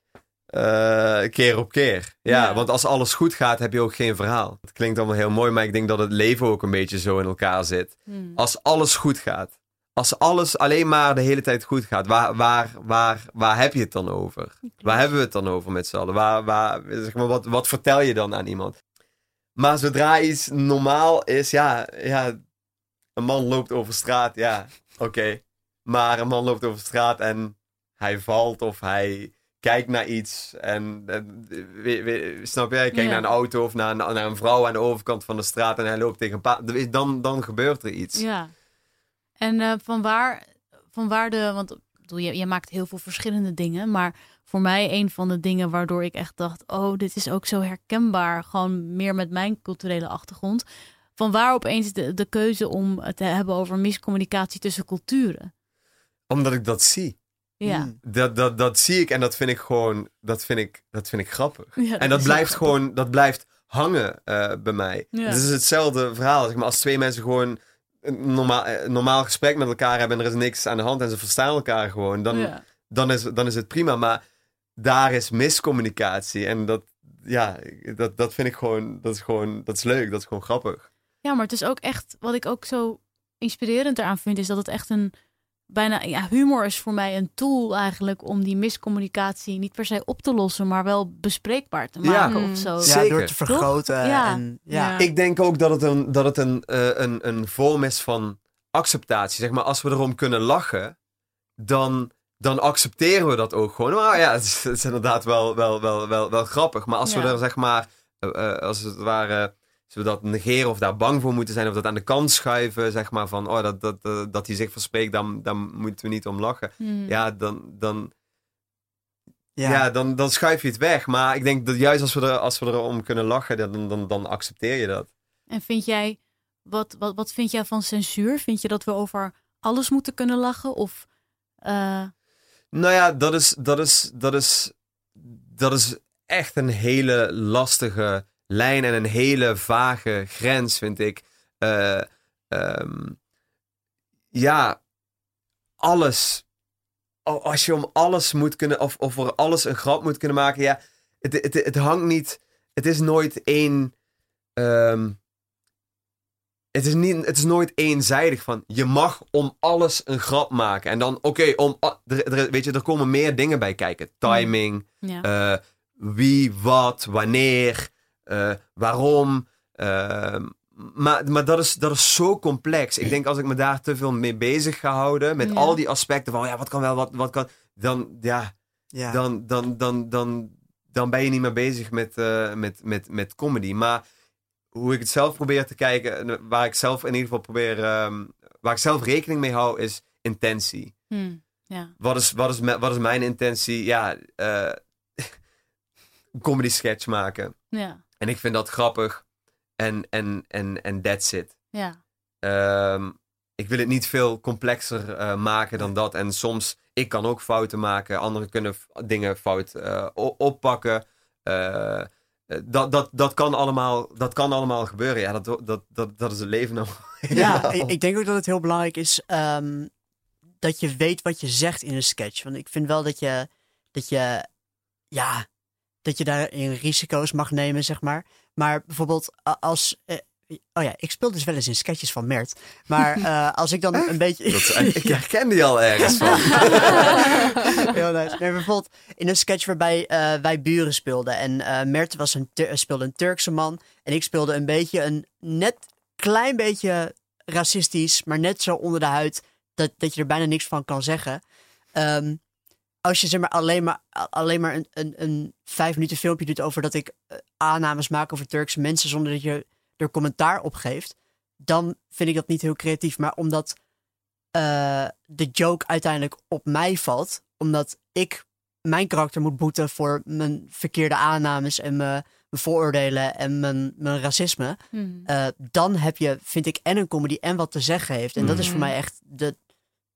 eh, keer op keer. Ja, Ja. want als alles goed gaat, heb je ook geen verhaal. Het klinkt allemaal heel mooi, maar ik denk dat het leven ook een beetje zo in elkaar zit. Hmm. Als alles goed gaat. Als alles alleen maar de hele tijd goed gaat, waar, waar, waar, waar heb je het dan over? Waar hebben we het dan over met z'n allen? Waar, waar, zeg maar, wat, wat vertel je dan aan iemand? Maar zodra iets normaal is, ja, ja een man loopt over straat, ja, oké. Maar een man loopt over straat en hij valt of hij kijkt naar iets. En, en we- we- snap kijkt Ja. naar een auto of naar, een- naar een vrouw aan de overkant van de straat en hij loopt tegen een paard. Dan, dan gebeurt er iets. Ja. En eh, van, waar, van waar de, want bedoel, je, je maakt heel veel verschillende dingen, maar voor mij een van de dingen waardoor ik echt dacht, oh, dit is ook zo herkenbaar, gewoon meer met mijn culturele achtergrond. Van waar opeens de, de keuze om het te hebben over miscommunicatie tussen culturen? Omdat ik dat zie. Ja. Hmm. Dat, dat, dat zie ik en dat vind ik gewoon, dat vind ik, dat vind ik grappig. Ja, en dat blijft gewoon, dat blijft hangen eh, bij mij. Ja. Het is hetzelfde verhaal. Zeg maar, als twee mensen gewoon een normaal, eh, normaal gesprek met elkaar hebben en er is niks aan de hand en ze verstaan elkaar gewoon, dan, Ja. dan, is, dan is het prima. Maar daar is miscommunicatie en dat, ja, dat, dat vind ik gewoon, dat is gewoon, dat is leuk, dat is gewoon grappig. Ja, maar het is ook echt, wat ik ook zo inspirerend eraan vind, is dat het echt een, bijna, ja, humor is voor mij een tool eigenlijk om die miscommunicatie niet per se op te lossen, maar wel bespreekbaar te maken Mm. of zo. Ja, Zeker. door te vergroten. Ja. En, ja. Ja. Ik denk ook dat het een, dat het een, eh, een, een vorm is van acceptatie. Zeg maar, als we erom kunnen lachen, dan, dan accepteren we dat ook gewoon. Maar ja, het is, het is inderdaad wel, wel, wel, wel, wel grappig. Maar als we er zeg maar, eh, eh, als het ware, we dat negeren of daar bang voor moeten zijn of dat aan de kant schuiven, zeg maar van, oh, dat, dat, dat hij zich verspreekt, dan, dan moeten we niet om lachen. Hmm. Ja, dan, dan, Ja. ja. dan, dan schuif je het weg. Maar ik denk dat juist als we, er, als we erom kunnen lachen, dan, dan, dan accepteer je dat. En vind jij, wat, wat, wat vind jij van censuur? Vind je dat we over alles moeten kunnen lachen? Of, eh, Nou ja, dat is, dat is, dat is, dat is echt een hele lastige lijn en een hele vage grens, vind ik. Eh, ehm, ja, alles. Als je om alles moet kunnen, of, of voor alles een grap moet kunnen maken, ja, het, het, het hangt niet, het is nooit één. ehm, het is, niet, het is nooit eenzijdig van je mag om alles een grap maken. En dan, oké, om a- er, er- weet je, er komen meer dingen bij kijken. Timing, ja. eh, wie, wat, wanneer, waarom. ehm, maar maar dat, is, dat is zo complex. Ik denk als ik me daar te veel mee bezig ga houden, met Ja. al die aspecten van ja, wat kan wel, wat, wat kan. Dan, ja, Ja. dan, dan, dan, dan, dan ben je niet meer bezig met, eh, met, met, met comedy. Maar hoe ik het zelf probeer te kijken, en waar ik zelf in ieder geval probeer, ehm, waar ik zelf rekening mee hou, is intentie. Hmm. ja. Wat is, wat is, wat is mijn intentie? Ja, eh comedy sketch maken. Ja. En ik vind dat grappig. En, en, en, en that's it. Ja. Ehm, ik wil het niet veel complexer eh, maken dan dat. En soms, ik kan ook fouten maken. Anderen kunnen dingen fout eh, oppakken. Eh, eh, dat, dat, dat, kan allemaal, dat kan allemaal gebeuren. Ja, dat, dat, dat, dat is het leven nou. Ja, ik, ik denk ook dat het heel belangrijk is ehm, dat je weet wat je zegt in een sketch. Want ik vind wel dat je, dat je, ja, dat je daarin risico's mag nemen, zeg maar. Maar bijvoorbeeld als, eh, oh ja, ik speel dus wel eens in sketches van Mert. Maar eh, als ik dan een beetje... Dat ik herken die al ergens van. Heel nice. Nee, bijvoorbeeld in een sketch waarbij eh, wij buren speelden. En eh Mert was een speelde een Turkse man. En ik speelde een beetje een net klein beetje racistisch, maar net zo onder de huid dat, dat je er bijna niks van kan zeggen. Ehm, als je zeg maar alleen maar, alleen maar een, een, een vijf minuten filmpje doet over dat ik eh, aannames maak over Turkse mensen zonder dat je er commentaar op geeft, dan vind ik dat niet heel creatief. Maar omdat eh, de joke uiteindelijk op mij valt, omdat ik mijn karakter moet boeten voor mijn verkeerde aannames en mijn, mijn vooroordelen en mijn, mijn racisme. Hmm. eh, dan heb je, vind ik, en een comedy en wat te zeggen heeft. En dat is voor Mhm. mij echt de,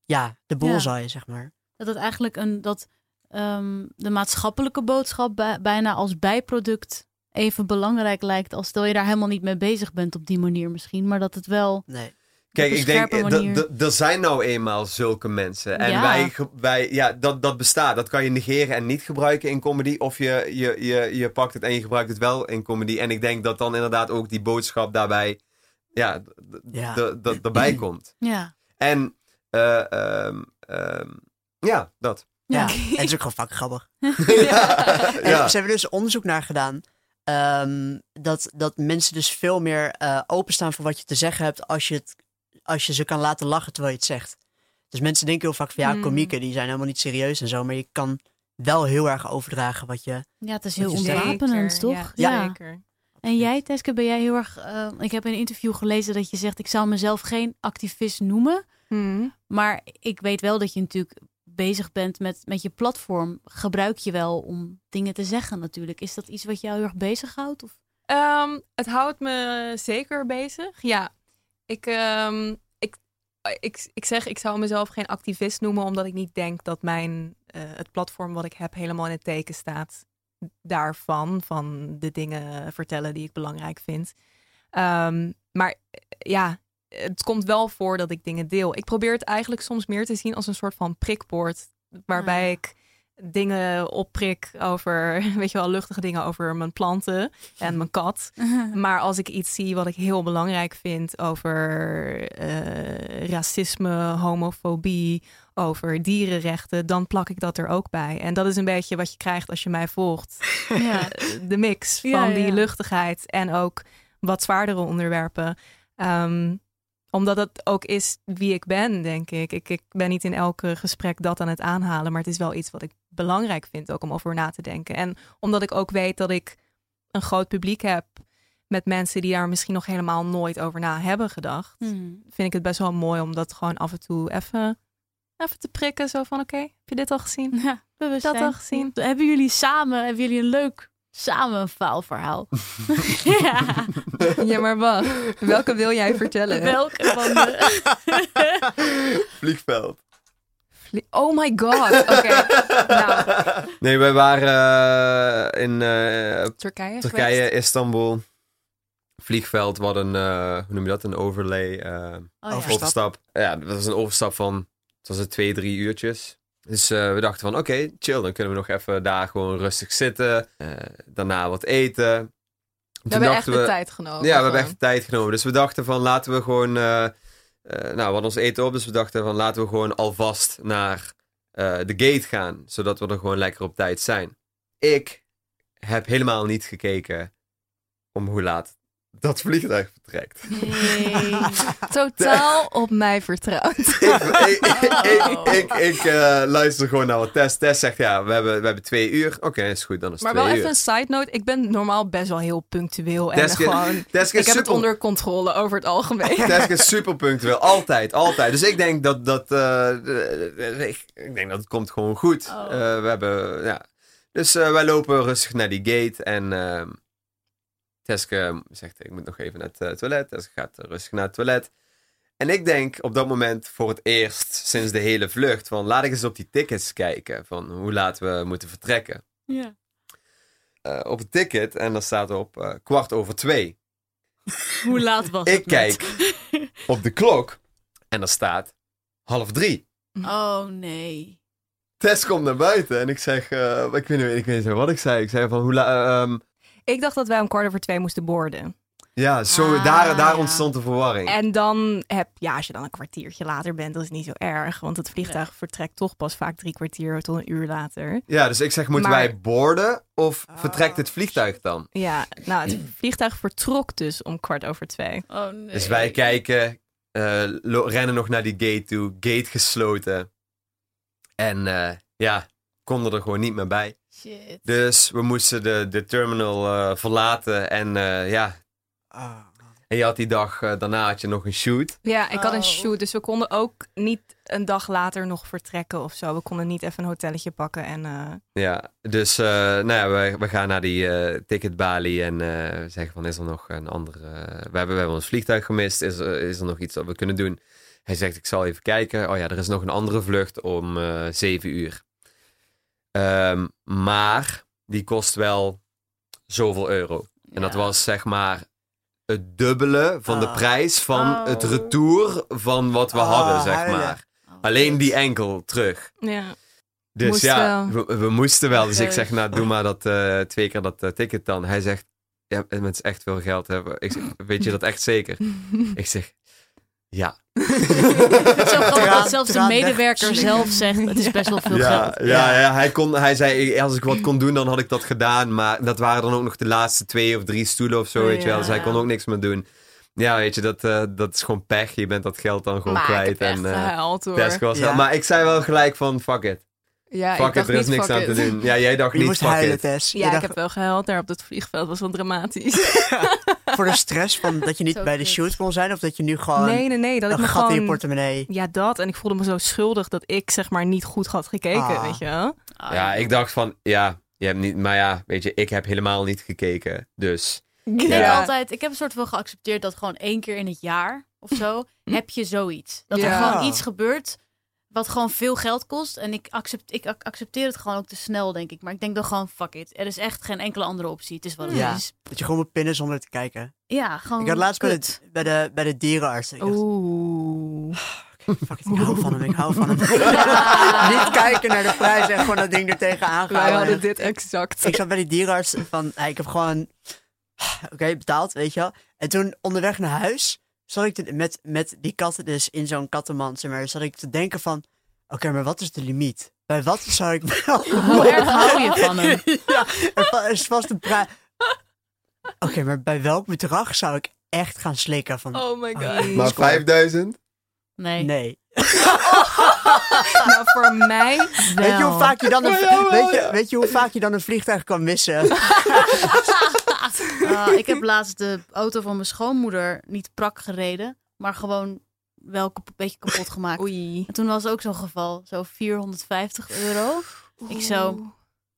ja, de bullseye, zeg maar. Dat het eigenlijk een dat ehm, de maatschappelijke boodschap bij- bijna als bijproduct even belangrijk lijkt als stel je daar helemaal niet mee bezig bent op die manier misschien, maar dat het wel Nee. Kijk, ik denk, eh, er zijn nou eenmaal zulke mensen. En Ja. wij, wij, ja, dat, dat bestaat. Dat kan je negeren en niet gebruiken in comedy. Of je, je, je, je pakt het en je gebruikt het wel in comedy. En ik denk dat dan inderdaad ook die boodschap daarbij, ja, Ja. d- d- erbij komt. ja. En, eh, ehm, ehm, ja, dat. Ja. Ja. En het is ook gewoon fucking grappig. ja. En ja. ze hebben dus onderzoek naar gedaan. ehm, dat, dat mensen dus veel meer eh, openstaan voor wat je te zeggen hebt als je, het, als je ze kan laten lachen terwijl je het zegt. Dus mensen denken heel vaak van ja, Hmm. komieken die zijn helemaal niet serieus en zo. Maar je kan wel heel erg overdragen wat je... Ja, het is heel ontwapenend, toch? Ja, zeker. En jij, Teske, ben jij heel erg... eh, ik heb in een interview gelezen dat je zegt... ik zou mezelf geen activist noemen. Hmm. Maar ik weet wel dat je natuurlijk bezig bent met, met je platform. Gebruik je wel om dingen te zeggen natuurlijk. Is dat iets wat jou heel erg bezighoudt? Of? Ehm, het houdt me zeker bezig. Ja, ik, ehm, ik, ik, ik zeg, ik zou mezelf geen activist noemen, omdat ik niet denk dat mijn, eh, het platform wat ik heb helemaal in het teken staat daarvan. Van de dingen vertellen die ik belangrijk vind. Ehm, maar eh, ja, het komt wel voor dat ik dingen deel. Ik probeer het eigenlijk soms meer te zien als een soort van prikpoort. Waarbij Ah. ik dingen opprik over, weet je wel, luchtige dingen over mijn planten en mijn kat. Maar als ik iets zie wat ik heel belangrijk vind over eh, racisme, homofobie, over dierenrechten, dan plak ik dat er ook bij. En dat is een beetje wat je krijgt als je mij volgt. Ja. Eh, De mix van Ja, die ja. luchtigheid en ook wat zwaardere onderwerpen. Ehm, omdat het ook is wie ik ben, denk ik. ik. Ik ben niet in elke gesprek dat aan het aanhalen, maar het is wel iets wat ik belangrijk vind ook om over na te denken. En omdat ik ook weet dat ik een groot publiek heb met mensen die daar misschien nog helemaal nooit over na hebben gedacht, Hmm. vind ik het best wel mooi om dat gewoon af en toe even, even te prikken. Zo van, oké, heb je dit al gezien? Ja, bewustzijn. Dat al gezien? Hebben jullie samen, hebben jullie een leuk samen een faalverhaal? ja. Ja, maar wacht. Welke wil jij vertellen? Welke van de... Vliegveld. Vlie- Oh my god. Oké. nou, Nee, wij waren eh, in eh, Turkije. Turkije, geweest. Istanbul. Vliegveld, wat een, eh, hoe noem je dat? Een overlay. eh, Oh, ja. Overstap. overstap. Ja, dat was een overstap van, het was het twee, drie uurtjes. Dus eh, we dachten van, oké, chill, dan kunnen we nog even daar gewoon rustig zitten. Eh, daarna wat eten. We hebben echt de tijd genomen. Ja, we hebben echt de tijd genomen. Dus we dachten van, laten we gewoon... eh, eh, nou, we hadden ons eten op, dus we dachten van, laten we gewoon alvast naar eh, de gate gaan. Zodat we er gewoon lekker op tijd zijn. Ik heb helemaal niet gekeken om hoe laat dat vliegtuig vertrekt. Nee. Totaal op mij vertrouwd. ik, ik, ik, ik, ik, eh, luister gewoon naar wat Tess. Tess zegt, ja, we hebben, we hebben twee uur. Oké, is goed, dan is het Maar twee wel uur. even een side note. Ik ben normaal best wel heel punctueel. En gewoon... Teske Ik heb het onder controle over het algemeen. Teske is super punctueel. Altijd, altijd. Dus ik denk dat dat... eh, ik, ik denk dat het komt gewoon goed. Oh. Eh, we hebben... Ja. Dus eh, wij lopen rustig naar die gate. En ehm Teske zegt, ik moet nog even naar het eh, toilet. Teske gaat rustig naar het toilet. En ik denk op dat moment voor het eerst sinds de hele vlucht... van laat ik eens op die tickets kijken. Van hoe laat we moeten vertrekken. Ja. Eh, op het ticket en dan staat op eh, kwart over twee. Hoe laat was Ik het? net? kijk op de klok en er staat half drie. Oh nee. Tess komt naar buiten en ik zeg, ik, weet niet, ik weet niet wat ik zei. Ik zei van, hoe la, ehm, Ik dacht dat wij om kwart over twee moesten boorden. ja, zo, Ah, daar, daar ja. ontstond de verwarring. En dan heb, ja, als je dan een kwartiertje later bent, dat is niet zo erg. Want het vliegtuig vertrekt toch pas vaak drie kwartier tot een uur later. Ja, dus ik zeg, moeten Maar- wij boorden of vertrekt het vliegtuig dan? Ja, nou, het vliegtuig vertrok dus om kwart over twee. Oh nee. Dus wij kijken, eh, rennen nog naar die gate toe, gate gesloten. En eh, ja, konden er gewoon niet meer bij. Shit. Dus we moesten de, de terminal eh, verlaten en eh, ja, Ah. En je had die dag eh, daarna had je nog een shoot. Ja, ik had een Oh. shoot, dus we konden ook niet een dag later nog vertrekken of zo. We konden niet even een hotelletje pakken en... eh, Ja, dus eh, nou ja, we, we gaan naar die eh, ticketbalie en eh, zeggen van is er nog een andere... we, hebben, we hebben ons vliegtuig gemist, is, er- is er nog iets dat we kunnen doen? Hij zegt ik zal even kijken. Oh ja, er is nog een andere vlucht om eh zeven uur. Ehm, maar die kost wel zoveel euro. En dat was zeg maar het dubbele van de Ah. prijs van Oh. het retour van wat we Ah, hadden, zeg huilen. maar. Oh, Alleen die enkel terug. ja. Dus Moest ja, wel. we, we moesten wel. Dus ik zeg, nou doe maar dat eh, twee keer dat eh, ticket dan. Hij zegt, ja, het is echt veel geld hebben. Ik zeg, weet je dat echt zeker? ik zeg, ja. Het is zo grappig dat zelfs de medewerker zelf zegt, het is best wel veel Ja, geld. ja, ja, hij, kon, hij zei, als ik wat kon doen, dan had ik dat gedaan. Maar dat waren dan ook nog de laatste twee of drie stoelen of zo, Oh, weet je wel. Dus hij kon ook niks meer doen. Ja, weet je, dat, eh, dat is gewoon pech. Je bent dat geld dan gewoon Maar ik kwijt. en, eh, gehuild hoor. Ja. Maar ik zei wel gelijk van, fuck it. Ja, ik Fuck it, dacht er is niks aan te doen. Ja, jij dacht Je niet, moest fuck huilen, it. Tess. Je Ja, ik dacht, heb wel gehuild daar op het vliegveld. was wel dramatisch. Voor de stress van dat je niet Zo bij de shoot kon zijn, of dat je nu gewoon nee, nee, nee. Dat ik een me gat in je gewoon... portemonnee. Ja, dat. En ik voelde me zo schuldig dat ik zeg maar niet goed had gekeken, Ah. weet je wel. Ah, Ja, ik dacht van, ja, je hebt niet, maar ja, weet je, ik heb helemaal niet gekeken. Dus Ik Ja. altijd, ik heb een soort van geaccepteerd dat gewoon één keer in het jaar of zo heb je zoiets. Dat er Ja. gewoon iets gebeurt wat gewoon veel geld kost. En ik, accept, ik ac- accepteer het gewoon ook te snel, denk ik. Maar ik denk dan gewoon, fuck it. Er is echt geen enkele andere optie. Het is wat het Ja. is. Dat je gewoon moet pinnen zonder te kijken. Ja, gewoon Ik had laatst bij de, bij, de, bij de dierenarts. Ik Oeh. fuck it, ik hou van hem, ik hou van hem. Niet kijken naar de prijs en gewoon dat ding er tegenaan Wij gaan. hadden dit exact. Ik zat bij die dierenarts van, hey, ik heb gewoon, oké, betaald, weet je wel. En toen onderweg naar huis, zat ik te- met, met die katten dus in zo'n kattenmand, zeg maar, zat ik te denken van, oké, maar wat is de limiet? Bij wat zou ik wel... Hoe erg hou je van hem? ja, er is vast een prijs. Oké, maar bij welk bedrag zou ik echt gaan slikken van... Oh my Oh, god. maar 5000? Nee. Nee. nou, voor mij wel. Weet je, hoe vaak je dan een, weet, je, weet je hoe vaak je dan een vliegtuig kan missen? Ah, ik heb laatst de auto van mijn schoonmoeder niet prak gereden, maar gewoon wel een beetje kapot gemaakt. Oei. En toen was ook zo'n geval, zo 450 euro. Ik zo,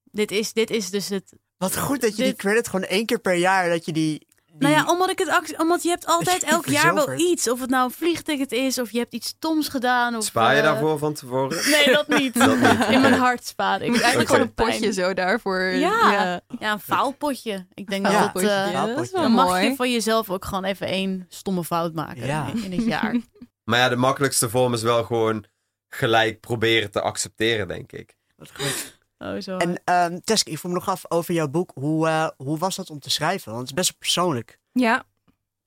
dit is, dit is dus het. Wat goed dat je die Dit- credit gewoon één keer per jaar, dat je die... Nou ja, omdat ik het, omdat je hebt altijd elk jaar wel iets. Of het nou een vliegticket is, of je hebt iets stoms gedaan. Of, Spaar je eh, daarvoor van tevoren? Nee, dat niet. Dat niet. In mijn hart spaar ik. Eigenlijk gewoon een potje zo daarvoor. Ja. ja. Ja, een faalpotje. Ik denk Ja, dat het, potje. eh, Ja, dat is wel dan mag je van jezelf ook gewoon even één stomme fout maken Ja. in, in het jaar. Maar ja, de makkelijkste vorm is wel gewoon gelijk proberen te accepteren, denk ik. Wat goed. Oh, zo. En ehm Teske, ik vroeg me nog af over jouw boek. Hoe, eh, hoe was dat om te schrijven? Want het is best persoonlijk. Ja,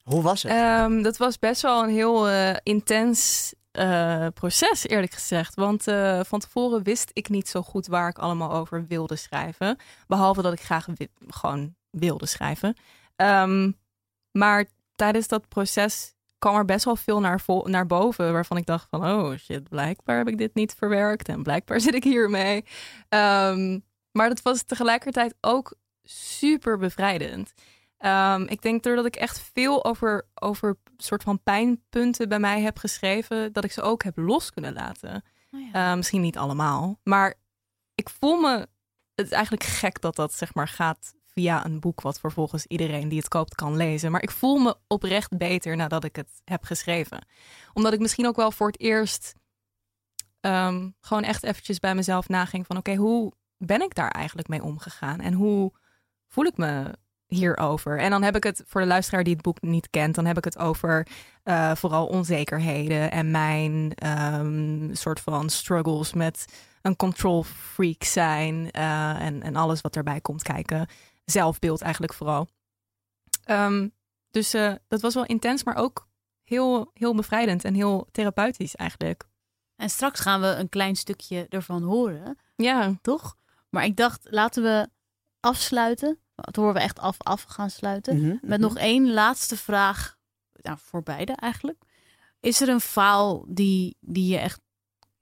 Hoe was het? Ehm, dat was best wel een heel eh, intens eh, proces, eerlijk gezegd. Want van tevoren wist ik niet zo goed waar ik allemaal over wilde schrijven. Behalve dat ik graag wi- gewoon wilde schrijven. Ehm, maar tijdens dat proces kwam er best wel veel naar, naar boven. Waarvan ik dacht van, oh shit, blijkbaar heb ik dit niet verwerkt. En blijkbaar zit ik hiermee. Ehm, maar dat was tegelijkertijd ook super bevrijdend. Ehm, ik denk doordat ik echt veel over, over soort van pijnpunten bij mij heb geschreven, dat ik ze ook heb los kunnen laten. Oh ja. Eh, misschien niet allemaal, maar ik voel me. Het is eigenlijk gek dat dat zeg maar gaat via een boek, wat vervolgens iedereen die het koopt kan lezen. Maar ik voel me oprecht beter nadat ik het heb geschreven. Omdat ik misschien ook wel voor het eerst ehm, gewoon echt eventjes bij mezelf naging van oké, hoe ben ik daar eigenlijk mee omgegaan? En hoe voel ik me hierover? En dan heb ik het voor de luisteraar die het boek niet kent, dan heb ik het over eh, vooral onzekerheden en mijn ehm, soort van struggles met een control freak zijn eh, en, en alles wat erbij komt kijken. Zelfbeeld eigenlijk vooral. Ehm, dus eh, dat was wel intens, maar ook heel, heel bevrijdend en heel therapeutisch eigenlijk. En straks gaan we een klein stukje ervan horen, Ja, toch? Maar ik dacht, laten we afsluiten. Het horen we echt af, af gaan sluiten. Mhm, Met mhm. nog één laatste vraag. Nou, voor beide eigenlijk. Is er een faal die, die je echt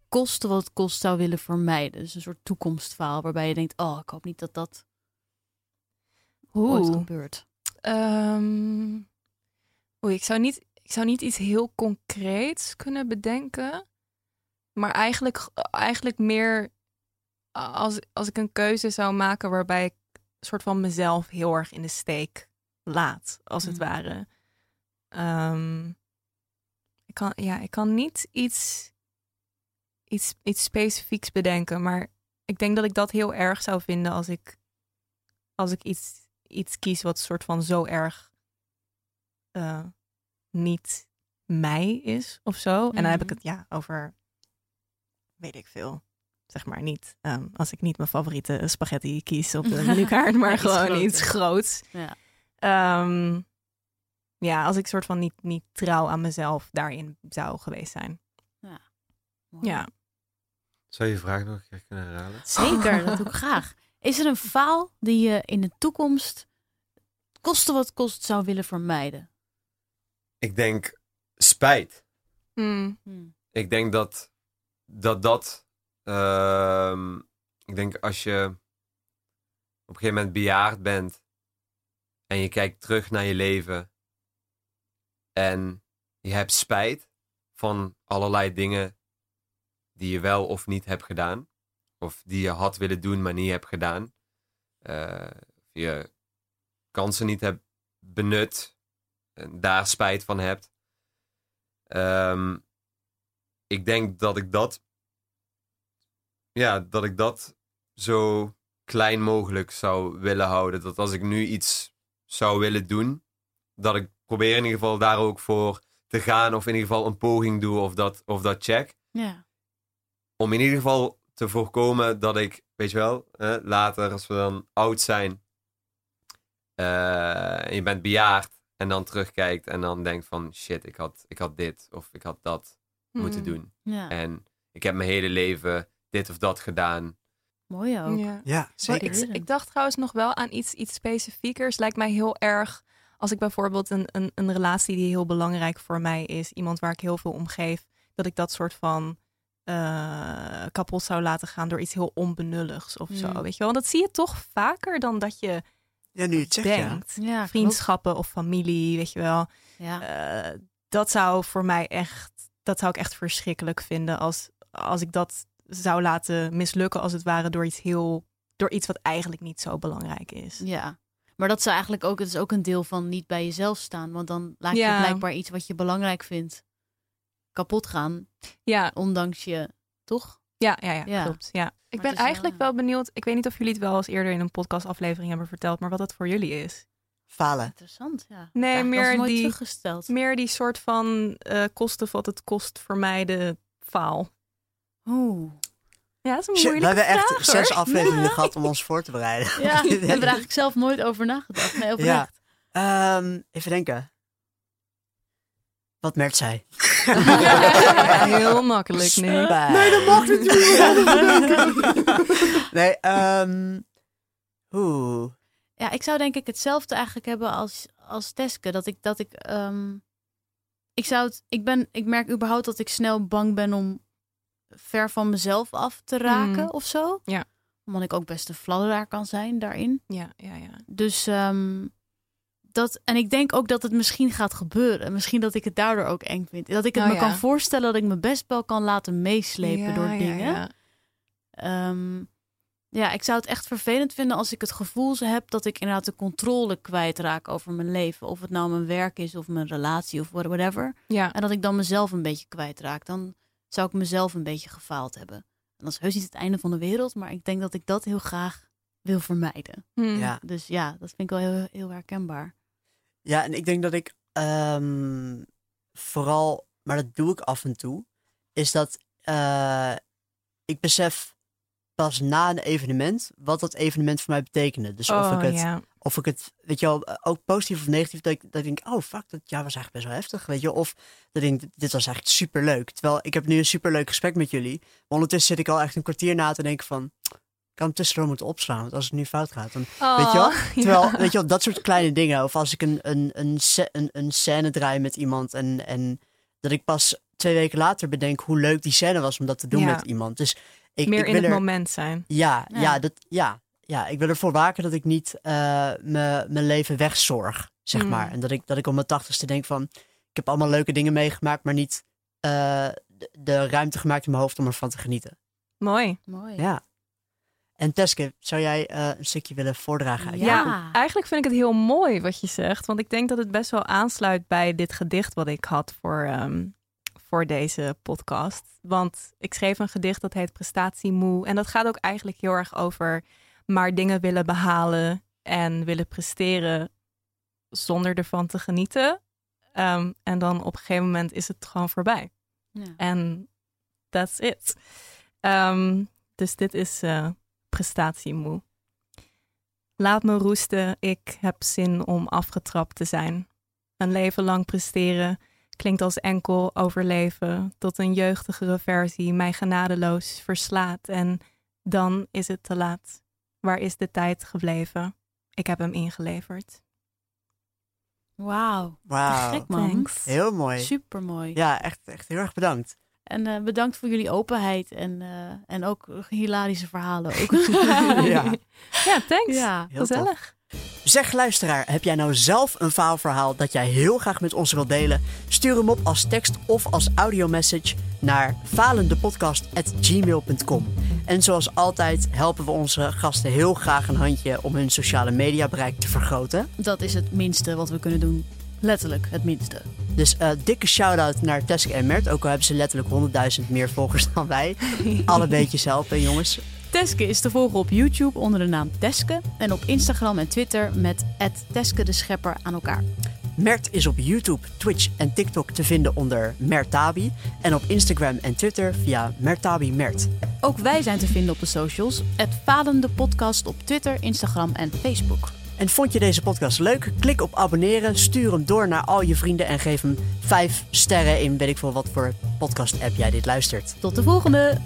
koste wat het kost zou willen vermijden? Dus een soort toekomstfaal waarbij je denkt, oh, ik hoop niet dat dat ooit Oeh. gebeurt. Ehm, Oei, ik zou, niet, ik zou niet iets heel concreets kunnen bedenken. Maar eigenlijk, eigenlijk meer als, als ik een keuze zou maken waarbij ik soort van mezelf heel erg in de steek laat, als het Mm. ware. Ehm, ik, kan, ja, ik kan niet iets, iets, iets specifieks bedenken, maar ik denk dat ik dat heel erg zou vinden als ik, als ik iets, iets kies wat soort van zo erg eh, niet mij is of zo. En dan heb ik Mhm. het ja over, weet ik veel. Zeg maar niet, ehm, als ik niet mijn favoriete spaghetti kies op de menukaart, maar Iets gewoon groter. iets groots. Ja. Ehm, ja, als ik soort van niet, niet trouw aan mezelf daarin zou geweest zijn. Mooi. Ja. Zou je je vraag nog een keer kunnen herhalen? Zeker, dat doe ik graag. Is er een faal die je in de toekomst, koste wat kost, zou willen vermijden? Ik denk spijt. Hmm. Hmm. Ik denk dat dat. dat ehm, ik denk als je op een gegeven moment bejaard bent en je kijkt terug naar je leven en je hebt spijt van allerlei dingen die je wel of niet hebt gedaan, of die je had willen doen, maar niet hebt gedaan, of je kansen niet hebt benut en daar spijt van hebt. Ehm, ik denk dat ik dat. Ja, dat ik dat zo klein mogelijk zou willen houden. Dat als ik nu iets zou willen doen, dat ik probeer in ieder geval daar ook voor te gaan. Of in ieder geval een poging doe of dat, of dat check. Ja. Om in ieder geval te voorkomen dat ik, weet je wel, hè, later als we dan oud zijn. eh, en je bent bejaard. En dan terugkijkt en dan denkt van shit, ik had, ik had dit of ik had dat moeten Hmm. doen. ja, En ik heb mijn hele leven dit of dat gedaan. mooi ook. Ja. Zeker. ik, ik dacht trouwens nog wel aan iets, iets specifiekers. Lijkt mij heel erg als ik bijvoorbeeld een, een, een relatie die heel belangrijk voor mij is, iemand waar ik heel veel om geef, dat ik dat soort van eh, kapot zou laten gaan door iets heel onbenulligs of zo. Mm. Weet je wel? Want dat zie je toch vaker dan dat je Ja, nu je het zegt, ja. denkt. Ja, klopt. Vriendschappen of familie, weet je wel. Ja. Eh, dat zou voor mij echt, dat zou ik echt verschrikkelijk vinden als, als ik dat zou laten mislukken als het ware door iets heel, door iets wat eigenlijk niet zo belangrijk is. ja. Maar dat is eigenlijk ook, het is ook een deel van niet bij jezelf staan. Want dan laat je Ja. blijkbaar iets wat je belangrijk vindt kapot gaan. Ja, Ondanks je, toch? ja, ja, ja, Ja. klopt. Ja. Ik ben wel, eigenlijk ja. wel benieuwd. Ik weet niet of jullie het wel eens eerder in een podcastaflevering hebben verteld, maar wat dat voor jullie is. Falen. Interessant, ja. Nee, Ja, meer nooit die-. Meer die soort van eh kosten wat het kost vermijden faal. Oeh. Ja, dat is een Shit, we hebben echt vraag, zes afleveringen gehad om ons voor te bereiden. Ja, ik heb er eigenlijk zelf nooit over nagedacht. Nee, oprecht. Ehm, even denken. Wat Mert zei. Heel makkelijk, nee. Nee, dat mag niet. nee, ehm Oeh. Ja, ik zou denk ik hetzelfde eigenlijk hebben als, als Teske. Dat ik, dat ik, ehm, ik zou het, ik ben, ik merk überhaupt dat ik snel bang ben om ver van mezelf af te raken Mm. of zo. Ja. Omdat ik ook best een fladderaar kan zijn daarin. Ja, ja, ja. Dus ehm, dat, en ik denk ook dat het misschien gaat gebeuren. Misschien dat ik het daardoor ook eng vind. Dat ik het Oh, me ja. kan voorstellen dat ik me best wel kan laten meeslepen Ja, door dingen. ja. Ehm, ja, ik zou het echt vervelend vinden als ik het gevoel heb dat ik inderdaad de controle kwijtraak over mijn leven. Of het nou mijn werk is of mijn relatie of whatever. Ja, En dat ik dan mezelf een beetje kwijtraak. Dan zou ik mezelf een beetje gefaald hebben. En dat is heus niet het einde van de wereld, maar ik denk dat ik dat heel graag wil vermijden. Hm. Ja. Dus ja, dat vind ik wel heel, heel herkenbaar. Ja, en ik denk dat ik ehm, vooral, maar dat doe ik af en toe, is dat eh, ik besef pas na een evenement wat dat evenement voor mij betekende. Dus of, oh, ik het, ja. of ik het, weet je wel, eh, ook positief of negatief, dat ik, dat ik denk, oh fuck, dat jaar was eigenlijk best wel heftig, weet je. Of dat ik denk, dit was eigenlijk super leuk. Terwijl ik heb nu een super leuk gesprek met jullie. Maar ondertussen zit ik al echt een kwartier na te denken van, kan hem tussendoor moeten opslaan. Want als het nu fout gaat, dan Weet je wel? Oh, Terwijl, ja. weet je wel, dat soort kleine dingen. Of als ik een, een, een, een, een scène draai met iemand en, en dat ik pas twee weken later bedenk hoe leuk die scène was om dat te doen Ja. met iemand. Dus ik, Meer ik in wil het er, moment zijn. Ja, ja. Ja. dat, ja, ja, ik wil ervoor waken dat ik niet eh, me- mijn leven wegzorg, zeg Mm. maar. En dat ik, dat ik op mijn tachtigste denk van, ik heb allemaal leuke dingen meegemaakt, maar niet eh, de, de ruimte gemaakt in mijn hoofd om ervan te genieten. Mooi. Mooi. Ja. En Teske, zou jij eh, een stukje willen voordragen? Ja. Ja, eigenlijk vind ik het heel mooi wat je zegt. Want ik denk dat het best wel aansluit bij dit gedicht wat ik had voor, ehm, voor deze podcast. Want ik schreef een gedicht dat heet Prestatiemoe. En dat gaat ook eigenlijk heel erg over maar dingen willen behalen en willen presteren zonder ervan te genieten. Ehm, en dan op een gegeven moment is het gewoon voorbij. Ja. En that's it. Ehm, dus dit is eh prestatiemoe. Laat me roesten, ik heb zin om afgetrapt te zijn. Een leven lang presteren klinkt als enkel overleven, tot een jeugdigere versie mij genadeloos verslaat. En dan is het te laat. Waar is de tijd gebleven? Ik heb hem ingeleverd. Wauw. Wauw. Gek man. Thanks. Heel mooi. Super mooi. Ja, echt, echt heel erg bedankt. En eh, bedankt voor jullie openheid en, eh, en ook hilarische verhalen. Ook. Ja. Ja, thanks. Ja. Heel tof. Gezellig. Zeg luisteraar, heb jij nou zelf een faalverhaal dat jij heel graag met ons wilt delen? Stuur hem op als tekst of als audiomessage naar falendepodcast.gmail.com. En zoals altijd helpen we onze gasten heel graag een handje om hun sociale media bereik te vergroten. Dat is het minste wat we kunnen doen. Letterlijk het minste. Dus eh, dikke shout-out naar Teske en Mert, ook al hebben ze letterlijk 100.000 meer volgers dan wij. Alle beetjes helpen, jongens. Teske is te volgen op YouTube onder de naam Teske. En op Instagram en Twitter met Teske de Schepper aan elkaar. Mert is op YouTube, Twitch en TikTok te vinden onder Mertabi. En op Instagram en Twitter via Mertabi Mert. Ook wij zijn te vinden op de socials. Het Falende Podcast op Twitter, Instagram en Facebook. En vond je deze podcast leuk? Klik op abonneren, stuur hem door naar al je vrienden en geef hem 5 sterren in weet ik veel wat voor podcast app jij dit luistert. Tot de volgende!